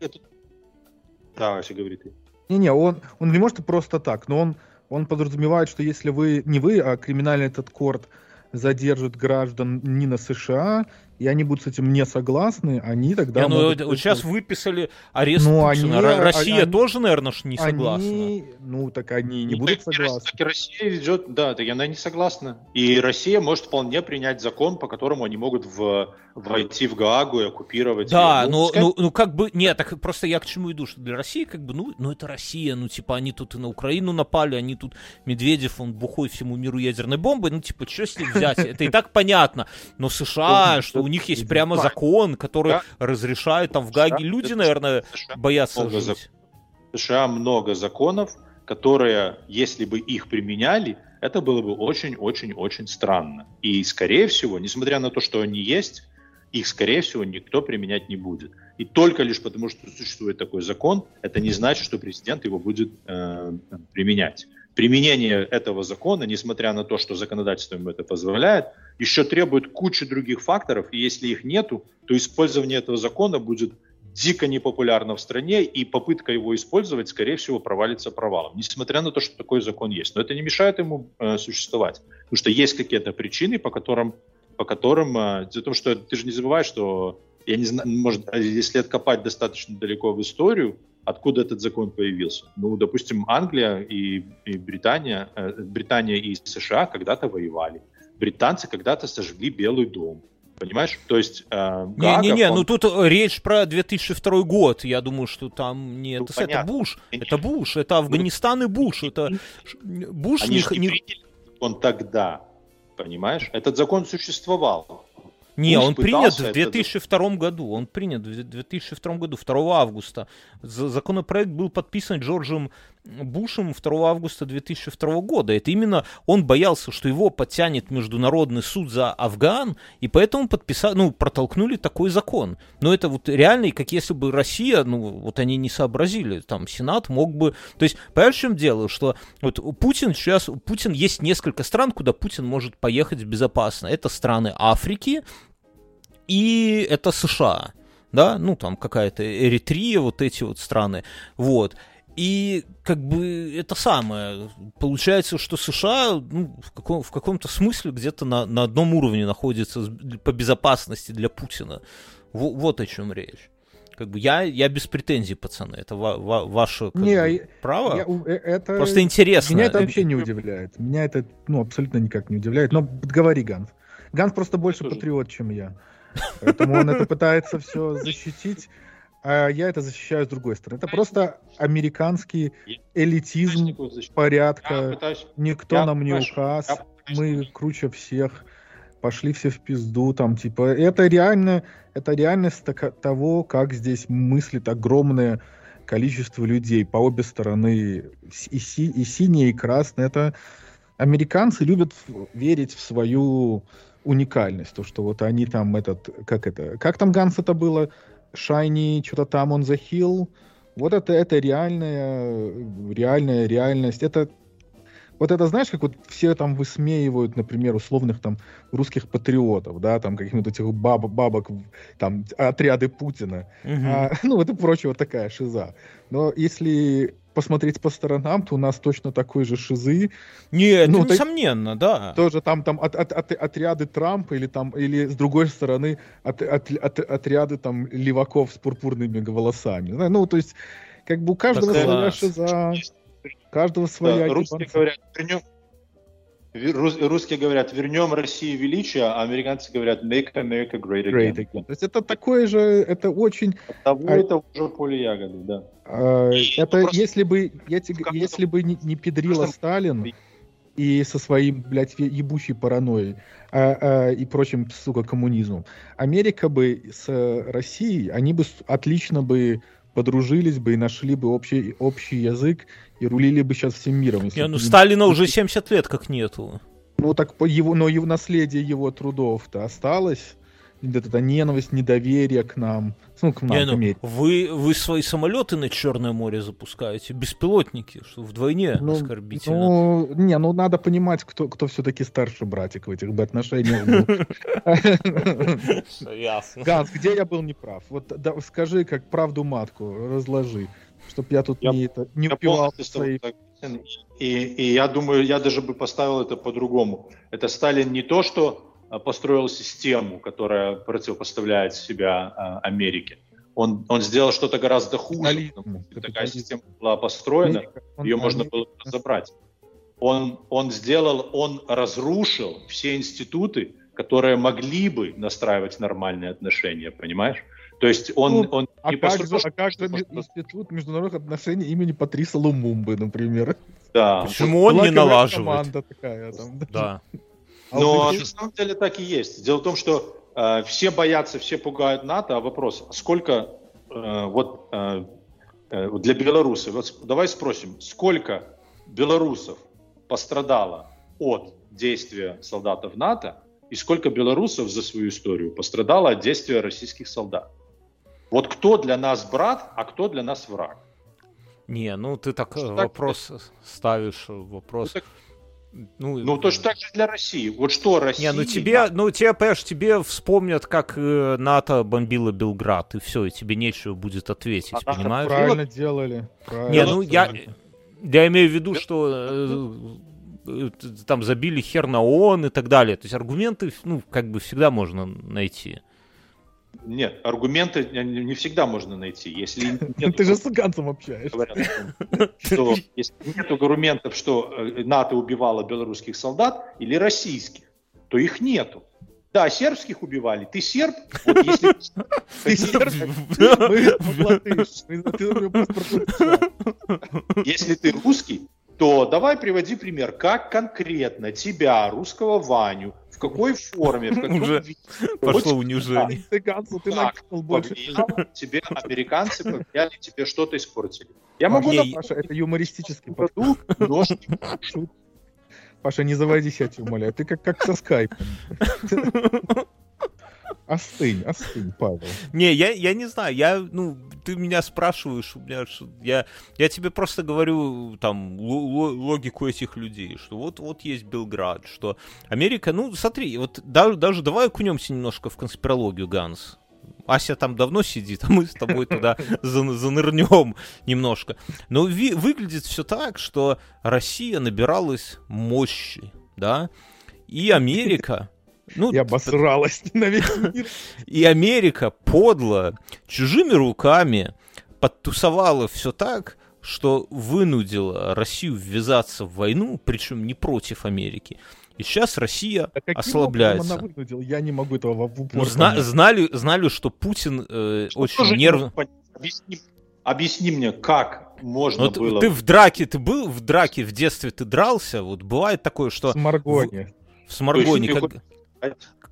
это- Да, если говорит. Не-не, он, он не может просто так, но он, он подразумевает, что если вы, не вы, а криминальный этот корт задержит граждан не на США, и они будут с этим не согласны, они тогда Не, ну, могут вот сейчас выписали арест Ну, Путина. они- Ро- Россия они- тоже, наверное, ж не согласна. Они, ну, так они не Ну, будут так согласны. Так и Россия ведет, да, так она не согласна. И Россия может вполне принять закон, по которому они могут в, войти в Гаагу и оккупировать Да, её. ну, пускай- ну, ну как бы, нет, так просто я к чему иду, что для России как бы, ну, ну это Россия, ну типа они тут и на Украину напали, они тут, Медведев, он бухой всему миру ядерной бомбой, ну типа, что с них взять, это и так понятно, но США, Ну, что у них есть прямо закон, который разрешает, там в США Гаге люди, наверное, боятся жить. США много законов, которые, если бы их применяли, это было бы очень-очень-очень странно. И, скорее всего, несмотря на то, что они есть, их, скорее всего, никто применять не будет. И только лишь потому, что существует такой закон, это не значит, что президент его будет э, применять. Применение этого закона, несмотря на то, что законодательство ему это позволяет, еще требует кучи других факторов, и если их нету, то использование этого закона будет дико непопулярно в стране, и попытка его использовать, скорее всего, провалится провалом, несмотря на то, что такой закон есть. Но это не мешает ему э, существовать, потому что есть какие-то причины, по которым, по которым, э, дело в том, что ты же не забывай, что я не знаю, может, если откопать достаточно далеко в историю, откуда этот закон появился. Ну, допустим, Англия и, и Британия, э, Британия и США когда-то воевали. Британцы когда-то сожгли Белый дом. Понимаешь? То есть э, Гаагов, ну он- тут речь про 2002 год. Я думаю, что там не Ну, это, это. Буш. Конечно. Это Буш, это Афганистан и Буш. Это Буш они не, не не- закон тогда. Понимаешь? Этот закон существовал. Не, Буш он принят в это- 2002 году. Он принят в 2002 году, 2 августа. За- Законопроект был подписан Джорджем Бушем 2 августа 2002 года. Это именно он боялся, что его подтянет Международный суд за Афган, и поэтому подписали, ну, протолкнули такой закон. Но это вот реально, как если бы Россия, ну, вот они не сообразили, там, Сенат мог бы... То есть, понимаешь, в чем дело? Что вот Путин сейчас, Путин есть несколько стран, куда Путин может поехать безопасно. Это страны Африки, и это США, да, ну там какая-то Эритрия, вот эти вот страны, вот. И как бы это самое, получается, что США ну, в, каком, в каком-то смысле где-то на, на одном уровне находится с- по безопасности для Путина. Во- вот о чем речь. Как бы я, я без претензий, пацаны, это ва- ва- ваше как Не, бы, а я- право. Я- э, это... Просто интересно. Меня это Э, вообще не удивляет. Меня это ну, абсолютно никак не удивляет. Но говори, Ганс. Ганс просто больше Тоже. патриот, чем я. Поэтому он это пытается все защитить, а я это защищаю с другой стороны. Это просто американский элитизм порядка. Никто нам не указ. Мы круче всех. Пошли все в пизду. Там, типа, это реально, это реальность того, как здесь мыслит огромное количество людей по обе стороны. И, си- и синие, и красные. Это американцы любят верить в свою уникальность. То, что вот они там этот, как это, как там Ганс это было? Шайни, что-то там он захил. Вот это, это реальная, реальная реальность. Это вот это, знаешь, как вот все там высмеивают, например, условных там русских патриотов, да, там каких-нибудь этих баб, бабок, там, отряды Путина. мгм. А, ну, это прочее, вот такая шиза. Но если посмотреть по сторонам, то у нас точно такой же шизы. Не, это ну, ты- несомненно, да. Тоже там, там от, от- от- отряды Трампа или там, или с другой стороны от, от- от- отряды там леваков с пурпурными волосами. Ну, то есть, как бы у каждого Так, своя класс. шиза, у каждого своя Да, русские говорят, рус- русские говорят, вернем России величие, а американцы говорят, make America great again. Great again. То есть это такое же, это очень Того А- это уже поле ягоды, да. Э, Это просто- если бы, я тебе- если бы не, не педрила каждом- Сталин и со своим, блядь, ебучей паранойей а, а, и прочим, сука, коммунизмом, Америка бы с Россией, они бы отлично бы подружились бы и нашли бы общий, общий язык и рулили бы сейчас всем миром. Не, ну бы не- Сталина уже 70 лет как нету. Ну так по его, но его наследие его трудов-то осталось. Эта ненависть, недоверие к нам. Ну, к нам, Не, ну, вы, вы свои самолеты на Черное море запускаете, беспилотники, что вдвойне Ну, оскорбительно. Ну, не, ну надо понимать, кто, кто все-таки старший братик в этих бы отношениях был. Ясно. Ганс, где я был неправ? Вот скажи, как правду матку, разложи, чтоб я тут не, это, упивал свои... И, и я думаю, я даже бы поставил это по-другому. Это Сталин не то, что построил систему, которая противопоставляет себя а, Америке. Он, он сделал что-то гораздо хуже. Такая система была построена, Он- ее можно было разобрать. Он, он сделал, он разрушил все институты, которые могли бы настраивать нормальные отношения, понимаешь? То есть он, Ну, он А не как, же, построил, а как же институт международных отношений имени Патриса Лумумбы, например? да, Почему он не налаживает? команда такая там. Да. Но вот на самом деле так и есть. Дело в том, что э, все боятся, все пугают НАТО, а вопрос, сколько э, вот э, э, для белорусов, вот давай спросим, сколько белорусов пострадало от действия солдатов НАТО и сколько белорусов за свою историю пострадало от действия российских солдат? Вот кто для нас брат, а кто для нас враг? Не, ну ты так э, Что так? вопрос ставишь, э, вопрос. Ну, так- Ну, Ну, точно так же для России. Вот что Россия... Не, ну тебе, ну тебе, понимаешь, тебе вспомнят, как э, НАТО бомбило Белград, и все, и тебе нечего будет ответить, А понимаешь? Правильно делали. правильно Не, ну я, я имею в виду, что э, э, там забили хер на ООН и так далее. То есть аргументы, ну, как бы всегда можно найти. Нет, аргументы не всегда можно найти. Если нет Ты же с Ганцем общаешься. что если нет аргументов, что э, НАТО убивало белорусских солдат или российских, то их нету. Да, сербских убивали. Ты серб? Вот если Ты серб? Если ты русский, то давай приводи пример, как конкретно тебя, русского Ваню, какой форме, в каком Уже виде, Пошло унижение. Цыганцу ты Так, накинул больше. тебе американцы повлияли, тебе что-то испортили. Я могу Паша, это юмористический Шут. Паша, не заводись, я тебя умоляю. Ты как, как со скайпом. Остынь, остынь, Павел. Не, я, я не знаю, я, ну, ты меня спрашиваешь, у меня, я, я тебе просто говорю, там, ло- ло- логику этих людей, что вот, вот есть Белград, что Америка, ну, смотри, вот даже, даже давай окунемся немножко в конспирологию, Ганс. Ася там давно сидит, а мы с тобой туда зан- занырнем немножко. Но ви- выглядит все так, что Россия набиралась мощи, да, и Америка, ну, Я обосралась на весь мир. и Америка подло, чужими руками подтусовала все так, что вынудила Россию ввязаться в войну, причем не против Америки. И сейчас Россия каким ослабляется. она вынудила? Я не могу этого в упор Ну, зна- знали, знали, что Путин э, Что очень нервно. Объясни, объясни мне, как можно ты, было... ты в драке, ты был в драке в детстве, ты дрался, вот бывает такое, что С Маргони. в Сморгоне То есть как...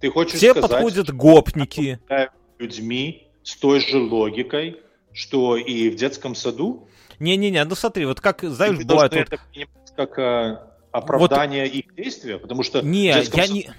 Ты хочешь все сказать, подходят гопники. людьми с той же логикой, что и в детском саду? Не-не-не, ну смотри, вот как, знаешь, бывает... вот- это как э, оправдание их действия? Потому что Не, я саду- не...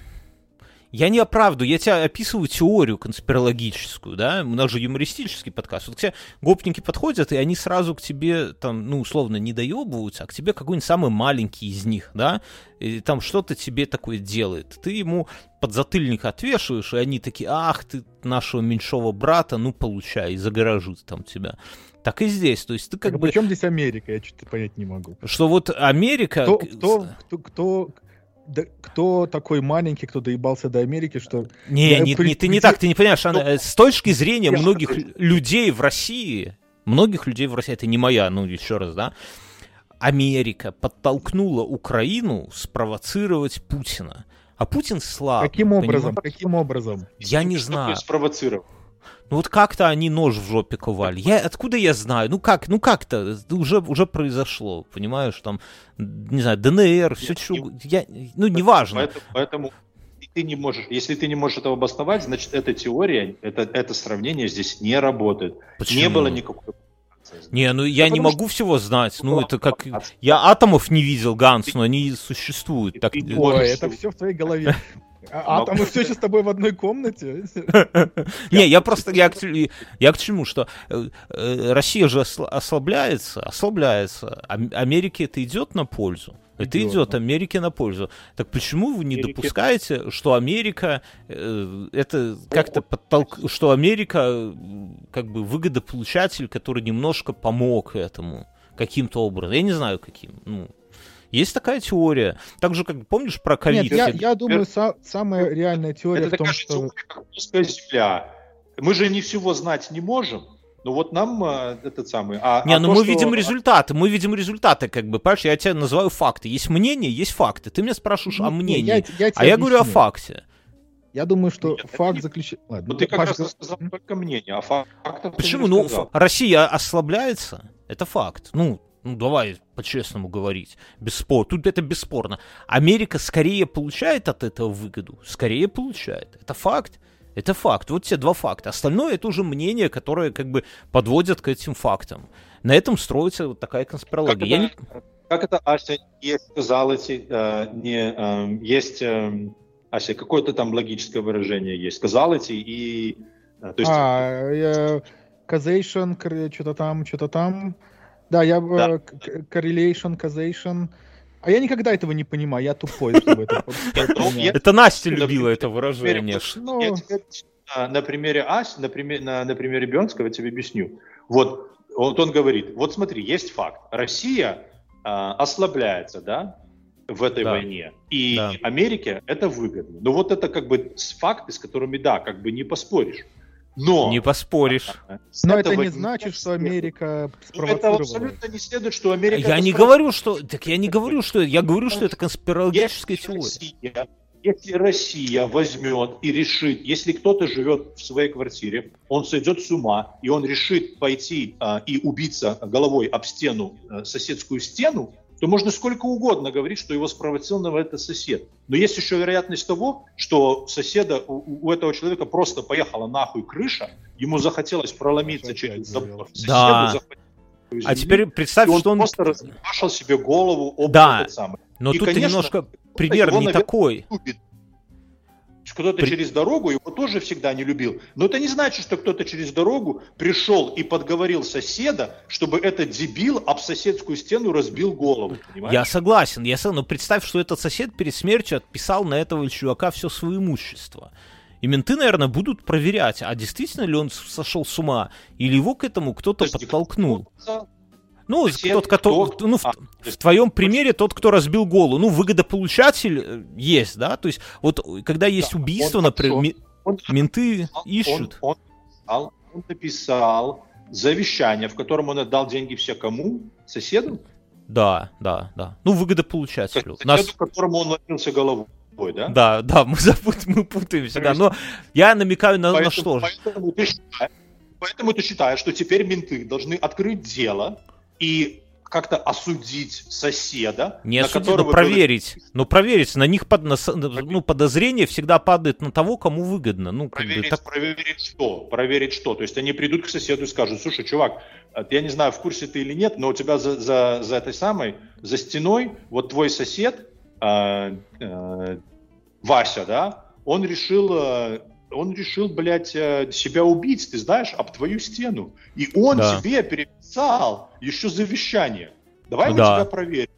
Я не оправдываю, я тебе описываю теорию конспирологическую, да, у нас же юмористический подкаст. Вот к тебе гопники подходят, и они сразу к тебе, там, ну, условно, не доебываются, а к тебе какой-нибудь самый маленький из них, да, и там что-то тебе такое делает. Ты ему подзатыльник отвешиваешь, и они такие, ах, ты нашего меньшого брата, ну, получай, и загоражут там тебя. Так и здесь, то есть ты как Так, бы... Причем здесь Америка? Я что-то понять не могу. Что вот Америка... Кто, кто, кто, кто, да, кто такой маленький, кто доебался до Америки, что... Не, Я не, при- не- ты не так, ты не понимаешь, Анна, э, с точки зрения Я- многих лю- людей в России, многих людей в России, это не моя, ну еще раз, да, Америка подтолкнула Украину спровоцировать Путина. А Путин слаб. Каким образом? понимаешь? Каким образом? Я не Что знаю. спровоцировал? Ну вот как-то они нож в жопе ковали. Я, откуда я знаю? Ну как, ну как-то уже, уже произошло, понимаешь, там, не знаю, ДНР, все что, не- угодно. я, ну неважно. Поэтому, поэтому ты не можешь, если ты не можешь этого обосновать, значит, эта теория, это, это сравнение здесь не работает. Почему? Не было никакой. Не, ну я не потому могу всего знать. Ну это как... Я атомов не видел, Ганс, но они существуют. Так... не Ой, это все в твоей голове. А, а там мы все еще с тобой в одной комнате? Не, я просто... Я к, чему, что э, э, Россия же осла- ослабляется, ослабляется. А Америке это идет на пользу. Это Идет, идет. Америке на пользу. Так почему вы не Америке- допускаете, что Америка э, это как-то подтолк... что Америка как бы выгодополучатель, который немножко помог этому каким-то образом? Я не знаю каким. Ну, есть такая теория. Так же, как помнишь про ковид? Нет, я, я думаю, са- самая реальная теория Это в том, такая что... теория, как земля. Мы же не всего знать не можем, но вот нам э, этот самый... А, Не, а ну то, мы что- видим результаты, мы видим результаты, как бы, понимаешь, я тебе называю факты. Есть мнение, есть факты. Ты меня спрашиваешь о Не, мнении, я- я а я говорю о факте. Я думаю, что Нет, факт не- заключается... Ладно, Ну ты как раз сказал только мнение, а фактов ты Почему? не Ну, Россия ослабляется, это факт. Ну, ну давай по-честному говорить. Бесспор... Тут это бесспорно. Америка скорее получает от этого выгоду, скорее получает. Это факт. Это факт. Вот те два факта. Остальное это уже мнение, которое как бы подводят к этим фактам. На этом строится вот такая Как конспирология. Я не- это, как это Ася не сказал эти, э, не, э, есть, э, Ася, какое-то там логическое выражение есть. Сказал эти и... э, то есть, А, э, causation, что-то там, что-то там. Да, я... Да. Correlation, causation. А я никогда этого не понимаю, я тупой, чтобы это ну, Это Настя Ну, любила это выражение. Ну. Тебе на, примере Ась, на, примере, на, на примере Бернского я тебе объясню. Вот, вот он говорит, вот смотри, есть факт. Россия а, ослабляется, да, в этой Да. войне. И Да. Америке это выгодно. Но вот это как бы факты, с которыми, да, как бы не поспоришь. Но... Не поспоришь. Но это не значит, что. Америка Это абсолютно не следует, что Америка... Я не говорю, что... Так я не говорю, что... Я говорю, что это конспирологическая Если теория. Россия, если Россия возьмет и решит, если кто-то живет в своей квартире, он сойдет с ума, и он решит пойти а, и убиться головой об стену, а, соседскую стену, то можно сколько угодно говорить, что его спровоцировал это сосед. Но есть еще вероятность того, что соседа, у, у этого человека просто поехала нахуй крыша, ему захотелось проломиться через забор соседу, да. А теперь представь, он что он... просто размашил себе голову об да. этот самый. Но и, тут конечно, немножко пример не такой. Любит. Кто-то При... через дорогу его тоже всегда не любил. Но это не значит, что кто-то через дорогу пришел и подговорил соседа, чтобы этот дебил об соседскую стену разбил голову. Понимаешь? Я согласен, я согласен. Но представь, что этот сосед перед смертью отписал на этого чувака все свое имущество. И менты, наверное, будут проверять, а действительно ли он сошел с ума, или его к этому кто-то подтолкнул. Кто ну, Сосед, тот, кто, кто, ну, а, в, в твоем примере тот, кто разбил голову. Ну, выгодополучатель э, есть, да? То есть, вот когда есть да, убийство, он например, он, менты он, ищут. Он, он, он написал завещание, в котором он отдал деньги все кому? Соседу? Да, да, да. Ну, выгодополучателю. Соседу, Нас... которому он ломился головой. Да? да, да, мы, запут, мы путаемся, да, но я намекаю на, поэтому, на что же. Поэтому ты, считаешь, поэтому ты считаешь, что теперь менты должны открыть дело и как-то осудить соседа. Не осудить, но проверить. Было... Но проверить. На них под, на, ну, подозрение всегда падает на того, кому выгодно. Ну, проверить, как бы, так... проверить что? Проверить что? То есть они придут к соседу и скажут, слушай, чувак, я не знаю, в курсе ты или нет, но у тебя за, за, за этой самой, за стеной, вот твой сосед, э, э, Вася, да, он решил э, он решил, блядь, э, себя убить, ты знаешь, об твою стену. И он да. тебе переписал еще завещание. Давай мы да. тебя проверим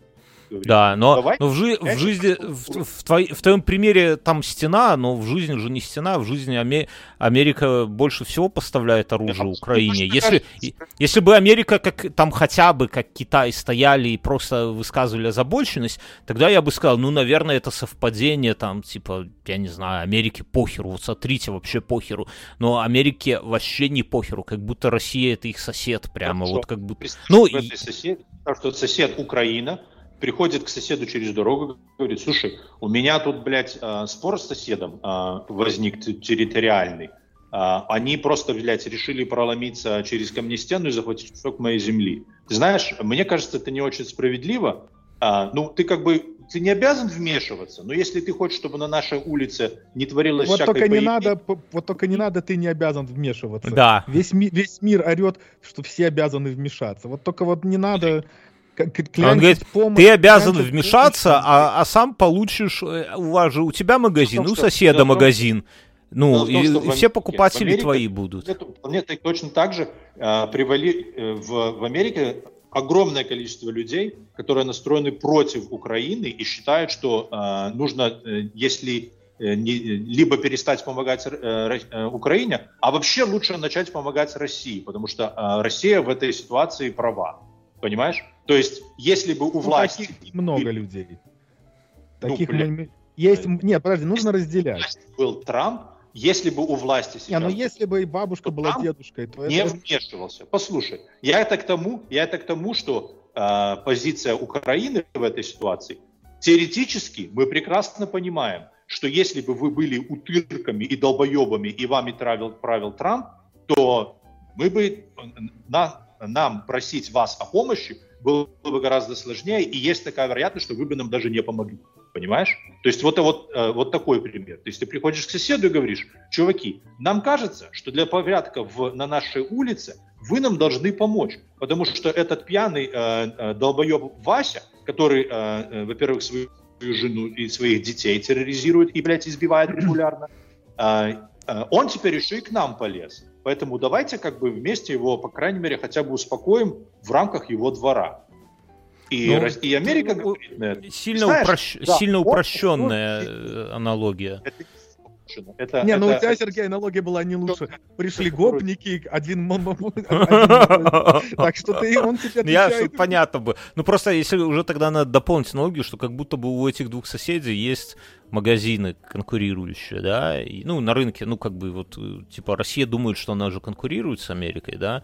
говорит. Да, но, Давай, но в, жи- в жизни, в, в, твой, в твоем примере там стена, но в жизни же не стена, в жизни Аме- Америка больше всего поставляет оружие да, Украине. Если, если бы Америка как там хотя бы как Китай стояли и просто высказывали озабоченность, тогда я бы сказал, ну, наверное, это совпадение, там, типа, я не знаю, Америке похеру, вот смотрите, вообще похеру. Но Америке вообще не похеру, как будто Россия это их сосед прямо, Хорошо. вот как будто... Ну, и... сосед, что сосед Украина, приходит к соседу через дорогу, говорит, слушай, у меня тут, блядь, э, спор с соседом э, возник территориальный. Э, они просто, блядь, решили проломиться через ко мне стену и захватить кусок моей земли. Ты знаешь, мне кажется, это не очень справедливо. Ну, ты как бы ты не обязан вмешиваться, но если ты хочешь, чтобы на нашей улице не творилось вот только не надо, вот только не надо, ты не обязан вмешиваться. Да. Весь, ми, весь мир орет, что все обязаны вмешаться. Вот только вот не надо он говорит, помощь, ты обязан вмешаться, помощь, а, а сам получишь, э, у вас же, у тебя магазин, том, у соседа том, магазин. Ну, том, и, и все покупатели Америке, твои будут. Нет, точно так же э, привали, э, в, в Америке огромное количество людей, которые настроены против Украины и считают, что э, нужно, э, если э, не, либо перестать помогать э, э, Украине, а вообще лучше начать помогать России, потому что э, Россия в этой ситуации права. Понимаешь? То есть, если бы у ну, власти... Таких много людей. Ну, таких ну, мы... Есть... Нет, подожди, нужно разделять. Был Трамп, если бы у власти сейчас... Не, ну если бы и бабушка была Трамп дедушкой, то не это... вмешивался. Послушай, я это к тому, я это к тому, что э, позиция Украины в этой ситуации, теоретически мы прекрасно понимаем, что если бы вы были утырками и долбоебами, и вами правил, правил Трамп, то мы бы на, нам просить вас о помощи было бы гораздо сложнее, и есть такая вероятность, что вы бы нам даже не помогли. Понимаешь? То есть вот, вот, э, вот такой пример. То есть ты приходишь к соседу и говоришь, чуваки, нам кажется, что для порядка в, на нашей улице вы нам должны помочь, потому что этот пьяный э, э долбоеб Вася, который, э, э, во-первых, свою жену и своих детей терроризирует и, блядь, избивает регулярно, э, э, он теперь еще и к нам полез. Поэтому давайте как бы вместе его, по крайней мере, хотя бы успокоим в рамках его двора. И, ну, и Америка ну, говорит на это. Сильно, Знаешь, упрощ... да, сильно упрощенная он, аналогия. Это это, не, ну у тебя, Сергей, аналогия была не лучше. Пришли гопники, один Так что ты, он тебе Я, понятно бы. Ну просто если уже тогда надо дополнить аналогию, что как будто бы у этих двух соседей есть магазины конкурирующие, да, и, ну на рынке, ну как бы вот, типа Россия думает, что она же конкурирует с Америкой, да,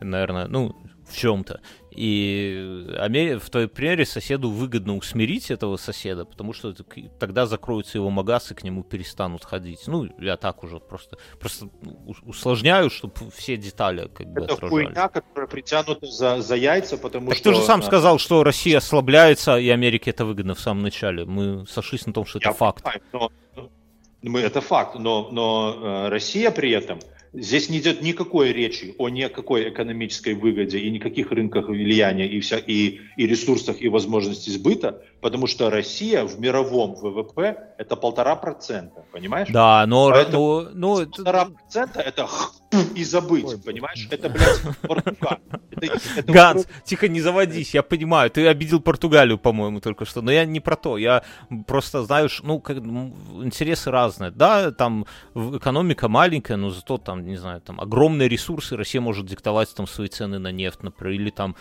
наверное, ну в чем-то. И Амери- в той примере соседу выгодно усмирить этого соседа, потому что это тогда закроются его магазы, к нему перестанут ходить. Ну, я так уже просто, просто у- усложняю, чтобы все детали как бы Это отражались. хуйня, которая притянута за, за яйца, потому Так что... ты же сам сказал, что Россия ослабляется, и Америке это выгодно в самом начале. Мы сошлись на том, что это Я факт. понимаю, но- но- мы, это факт, но, но э, Россия при этом, здесь не идет никакой речи о никакой экономической выгоде и никаких рынках влияния и, вся, и, и ресурсах и возможностей сбыта, потому что Россия в мировом ВВП это полтора процента, понимаешь? Да, но, Поэтому ну, это- Полтора процента это и забыть, понимаешь? Это, блядь, Португалия. Это- это Ганс, тихо, не заводись, я понимаю, ты обидел Португалию, по-моему, только что, но я не про то, я просто, знаешь, ну, как, интересы разные, да, там экономика маленькая, но зато там, не знаю, там огромные ресурсы, Россия может диктовать там свои цены на нефть, например, или там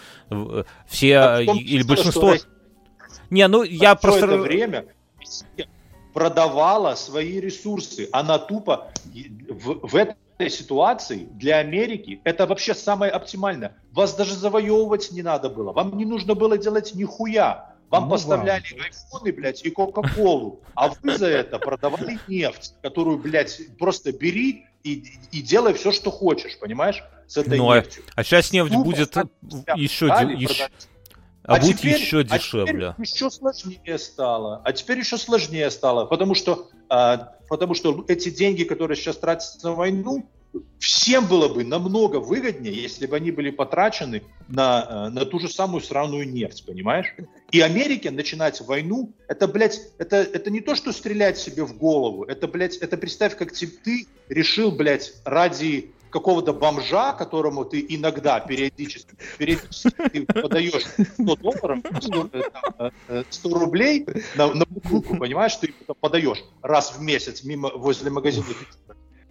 все, А том или дело, большинство... что Не, ну, я просто... это время продавала свои ресурсы. Она тупо в, в этой ситуации для Америки это вообще самое оптимальное. Вас даже завоевывать не надо было. Вам не нужно было делать нихуя. Вам Ну, поставляли айфоны, блядь, и Кока-Колу. А вы за это продавали нефть, которую, блядь, просто бери и, и делай все, что хочешь, понимаешь, с этой Ну, а- нефтью. А сейчас нефть Тупо будет сами себя еще, еще, продали. а будет теперь- еще а дешевле. теперь еще сложнее стало. А теперь еще сложнее стало, потому что, а, потому что эти деньги, которые сейчас тратятся на войну, всем было бы намного выгоднее, если бы они были потрачены на, э, на ту же самую сраную нефть, понимаешь? И Америке начинать войну, это, блядь, это, это не то, что стрелять себе в голову, это, блядь, это представь, как ты решил, блядь, ради какого-то бомжа, которому ты иногда периодически, периодически ты подаешь 100 долларов, 100, э, э, 100 рублей на, на бутылку, понимаешь, ты это подаешь раз в месяц мимо возле магазина.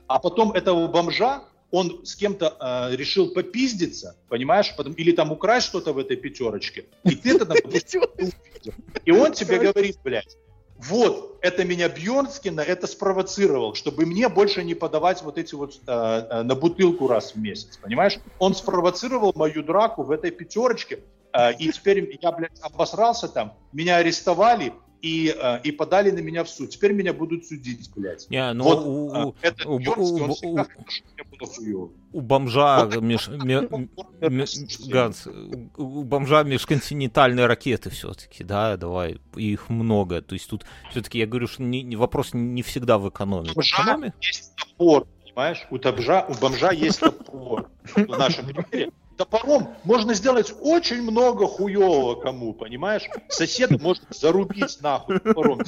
А потом этого бомжа он с кем-то э, решил попиздиться, понимаешь, потом, или там украсть что-то в этой пятерочке, и ты это, допустим. И он тебе говорит, блядь, вот, это меня Бьернскина, это спровоцировал, чтобы мне больше не подавать вот эти вот э, э, на бутылку раз в месяц, понимаешь? Он спровоцировал мою драку в этой пятерочке, э, и теперь я, блядь, обосрался там, меня арестовали и, э, и подали на меня в суд. Теперь меня будут судить, блядь. Не, ну, вот у, у- этот у- он у- всегда у- у бомжа, Вот меж-. Ганс, у, бомжа межконтинентальные ракеты все-таки, да, давай, их много. То есть тут все-таки я говорю, что не- вопрос не всегда в экономике. У бомжа есть топор, понимаешь? У, бомжа, у бомжа есть топор. В нашем примере. Топором можно сделать очень много хуевого кому, понимаешь? Соседа может зарубить нахуй топором,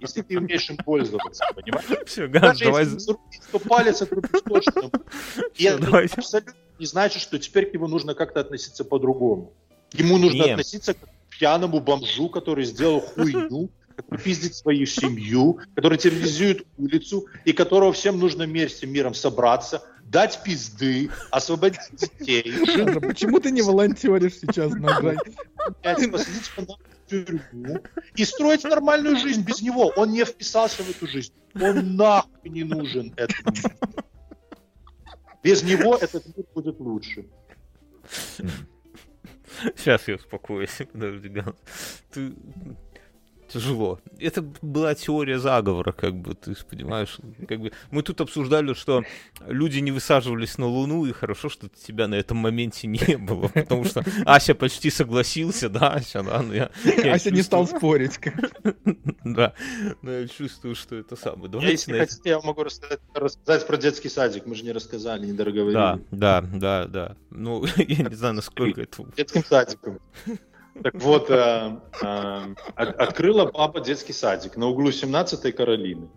если ты умеешь им пользоваться, понимаешь? Все, Ганс, Даже давай. если зарубить, то палец отрубишь точно. И Всё, это давай. абсолютно не значит, что теперь к нему нужно как-то относиться по-другому. Ему нужно Не. относиться к пьяному бомжу, который сделал хуйню, пиздит свою семью, который терроризует улицу, и которого всем нужно вместе миром собраться, дать пизды, освободить детей, Саша, почему ты не волонтеришь сейчас на грани? посадить тюрьму и строить нормальную жизнь без него. Он не вписался в эту жизнь. Он нахуй не нужен этому. Без него этот мир будет лучше. Сейчас я успокоюсь. Подожди. Ты... Тяжело. Это была теория заговора, как бы, ты понимаешь. Как бы, мы тут обсуждали, что люди не высаживались на Луну, и хорошо, что тебя на этом моменте не было, потому что Ася почти согласился, да, Ася, да, но я... я Ася не стал чувствую- спорить. Да, но я чувствую, что это самое. Давайте если на- хотите, я могу рассказать, рассказать про детский садик. Мы же не рассказали, не договорили. Да, да, да, да. Ну, я не знаю, насколько это... Детским садиком. Так вот, э, э, от- открыла баба детский садик на углу 17-й Каролины.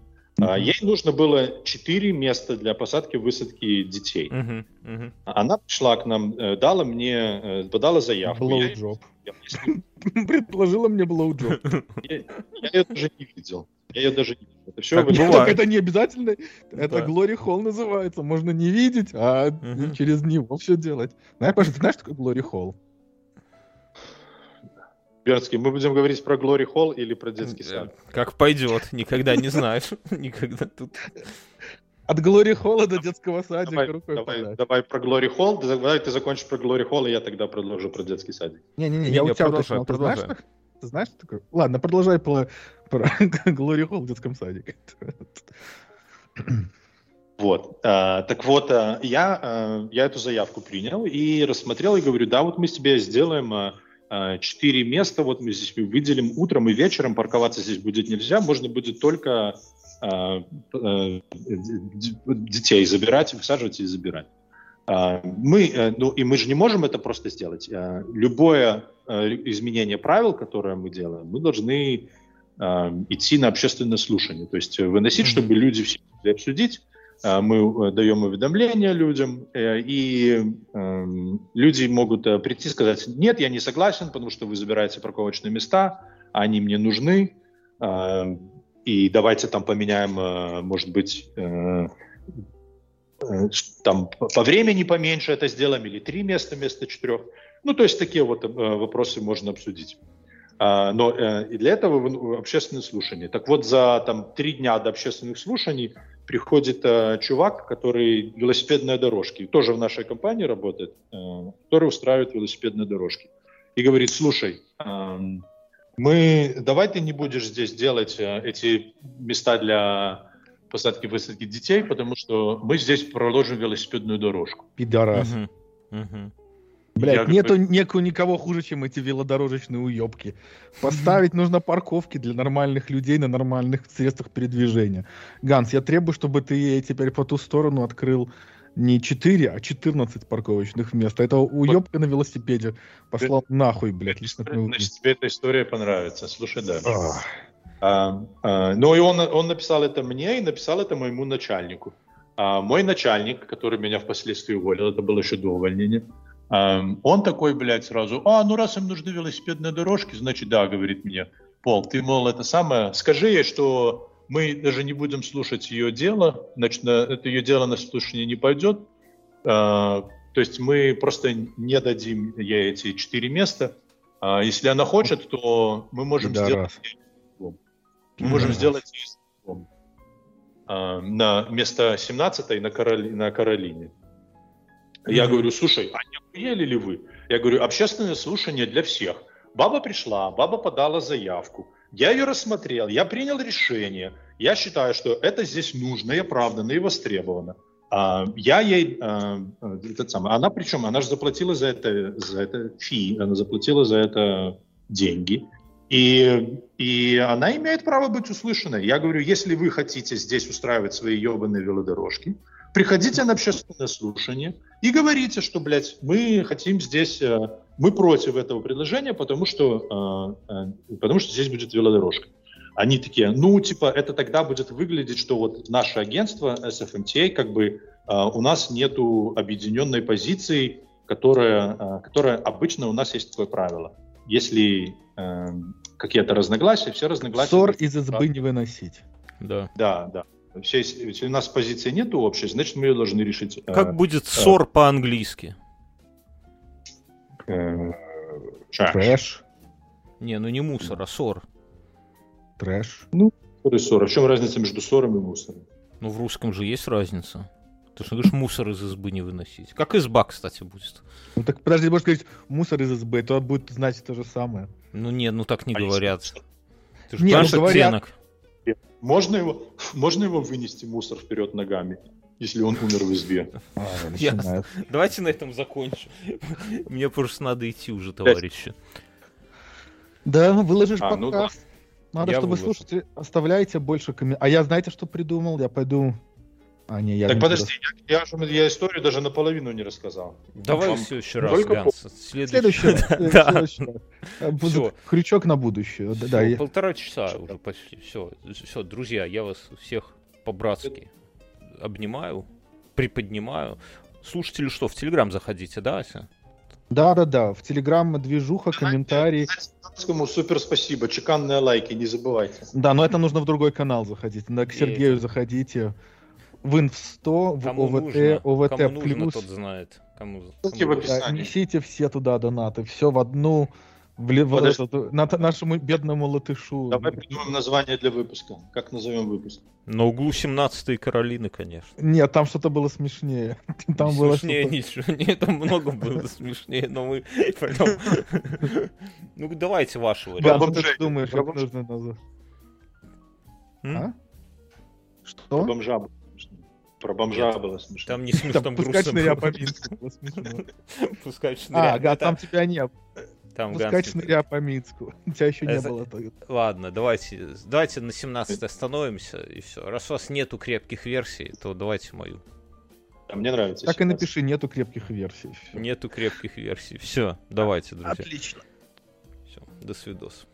А, Ей нужно было 4 места для посадки высадки детей. Мгм, мгм. Она пришла к нам, э, дала мне, э, подала заявку. Я, я- Предложила мне блоуджоп. я ее даже не видел. Я ее даже не видел. Это все Так. Так это не обязательно. Это Да. Глори Холл называется. Можно не видеть, а через него все делать. Знаешь, Паша, ты знаешь, что такое Глори Холл? Бернский, мы будем говорить про Глори Холл или про детский сад? Как пойдет, никогда не знаешь. Никогда тут. От Глори Холла до детского садика Давай, рукой давай, подать. давай про Glory Hall. Давай ты закончишь про Glory Hall, и я тогда продолжу про детский садик. Не-не-не, я у тебя продолжай, уточнял. Ты знаешь, ты знаешь, что такое? Ладно, продолжай про, про Глори Холл в детском садике. Вот. а, так вот, а, я, а, я эту заявку принял и рассмотрел и говорю, да, вот мы себе сделаем а, а, четыре места, вот мы здесь выделим утром и вечером, парковаться здесь будет нельзя, можно будет только э, д- детей забирать, высаживать и забирать. Мы, э, ну и мы же не можем это просто сделать. Любое э, изменение правил, которое мы делаем, мы должны идти на общественное слушание, то есть э, выносить, чтобы люди все обсудить. А, Мы э, даем уведомления людям, э, и эм, люди могут э, прийти и сказать, нет, я не согласен, потому что вы забираете парковочные места, они мне нужны, а, и давайте там поменяем, может быть, там по времени поменьше это сделаем, или три места вместо четырех. Ну, то есть такие вот вопросы можно обсудить. А, Но и для этого в- общественные слушания. Так вот, за там три дня до общественных слушаний приходит э, чувак, который велосипедные дорожки, тоже в нашей компании работает, э, который устраивает велосипедные дорожки. И говорит, слушай, эм, мы, давай ты не будешь здесь делать э, эти места для посадки высадки детей, потому что мы здесь проложим велосипедную дорожку. Пидорас. Мгм. Мгм. Блять, Я нету говорю- неку никого хуже, чем эти велодорожечные уебки. Поставить нужно парковки для нормальных людей на нормальных средствах передвижения. Ганс, я требую, чтобы ты теперь по ту сторону открыл не 4, а 14 парковочных мест. А Это уебка на велосипеде послал нахуй, блядь. лично Значит, тебе эта история понравится. Слушай, да. Ах. А, а, ну и он, он написал это мне и написал это моему начальнику. А, мой начальник, который меня впоследствии уволил, это было еще до увольнения, он такой, блядь, сразу, а, ну раз им нужны велосипедные дорожки, значит, да, говорит мне, Пол, ты, мол, это самое, скажи ей, что мы даже не будем слушать ее дело, значит, на- это ее дело на слушание не пойдет, А, то есть мы просто не дадим ей эти четыре места. А, если она хочет, то мы можем сделать Пидорас. мы можем Мгм. сделать а, на место 17 на, Кароли, на Каролине. Я говорю, слушай, а не охуели ли вы? Я говорю, общественное слушание для всех. Баба пришла, баба подала заявку. Я ее рассмотрел, я принял решение. Я считаю, что это здесь нужно и оправдано, и востребовано. А, я ей, а, этот самый, она причем, она же заплатила за это, за это фи, она заплатила за это деньги. И, и она имеет право быть услышанной. Я говорю, если вы хотите здесь устраивать свои ебаные велодорожки, приходите на общественное слушание и говорите, что, блядь, мы хотим здесь, э, мы против этого предложения, потому что, э, э, потому что здесь будет велодорожка. Они такие, ну, типа, это тогда будет выглядеть, что вот наше агентство SFMTA, как бы э, у нас нету объединенной позиции, которая, э, которая обычно у нас есть такое правило. Если э, какие-то разногласия, все разногласия... Сор из избы не выносить. Да. Да, да. Если, у нас позиции нету общей, значит, мы ее должны решить. э, Как будет сор по-английски? э, trash. Trash. Не, ну не мусор, а ссор. Трэш. Ссор и сор. А в чем разница между сором и мусором? Ну, в русском же есть разница. Ты же говоришь, мусор из избы не выносить. Как изба, кстати, будет. Ну так подожди, можешь сказать мусор из избы, то будет значить то же самое. Ну нет, ну так не А говорят. Ты же Не, ну, говорят- оттенок. Можно его, можно его вынести мусор вперед ногами, если он умер в избе? А, Ясно. Давайте на этом закончим. Мне просто надо идти уже, товарищи. Да, выложишь А, ну подкаст. Надо, Я чтобы выложу. слушатели оставляйте больше комментариев. А я знаете, что придумал? Я пойду... А, не, я так не подожди, я, я, же- я историю даже наполовину не рассказал. Давай Вам в следующий раз, только Ганс. буду. Следующий. Следующий будет Всё. Крючок на будущее. Да, Полтора часа уже почти. Все, все, друзья, я вас всех по-братски обнимаю, приподнимаю. Слушатели что, в Телеграм заходите, да, Ася? Да, да, да. В Телеграм движуха, комментарии. Кому супер спасибо, чеканные лайки, не забывайте. Да, но это нужно в другой канал заходить. Да, к Сергею заходите. В Инф100, в Кому ОВТ, нужно, ОВТ кому нужно, плюс. тот знает. Кому, Ссылки кому в нужно. Да, описании. несите все туда донаты. Все в одну в- этот, на- нашему бедному латышу. Давай придумаем название для выпуска. Как назовем выпуск? На углу 17-й Каролины, конечно. Нет, там что-то было смешнее. Там Не было смешнее ничего. Нет, там много было смешнее, но мы пойдем. Ну, давайте вашего. Бомжей. что ты думаешь, как нужно назвать? А? Про бомжа было смешно. Про бомжа было смешно. Там не смешно, там Там грустно пускай шныря было. смешно. А, там тебя не там Пускай Ганс- по Минску. У тебя еще не Это- было тогда. Ладно, давайте, давайте на 17 остановимся, и все. Раз у вас нету крепких версий, то давайте мою. А Мне нравится. Так и напиши, нету крепких версий. Нету крепких версий. Все, давайте, друзья. Отлично. Все, до свидос.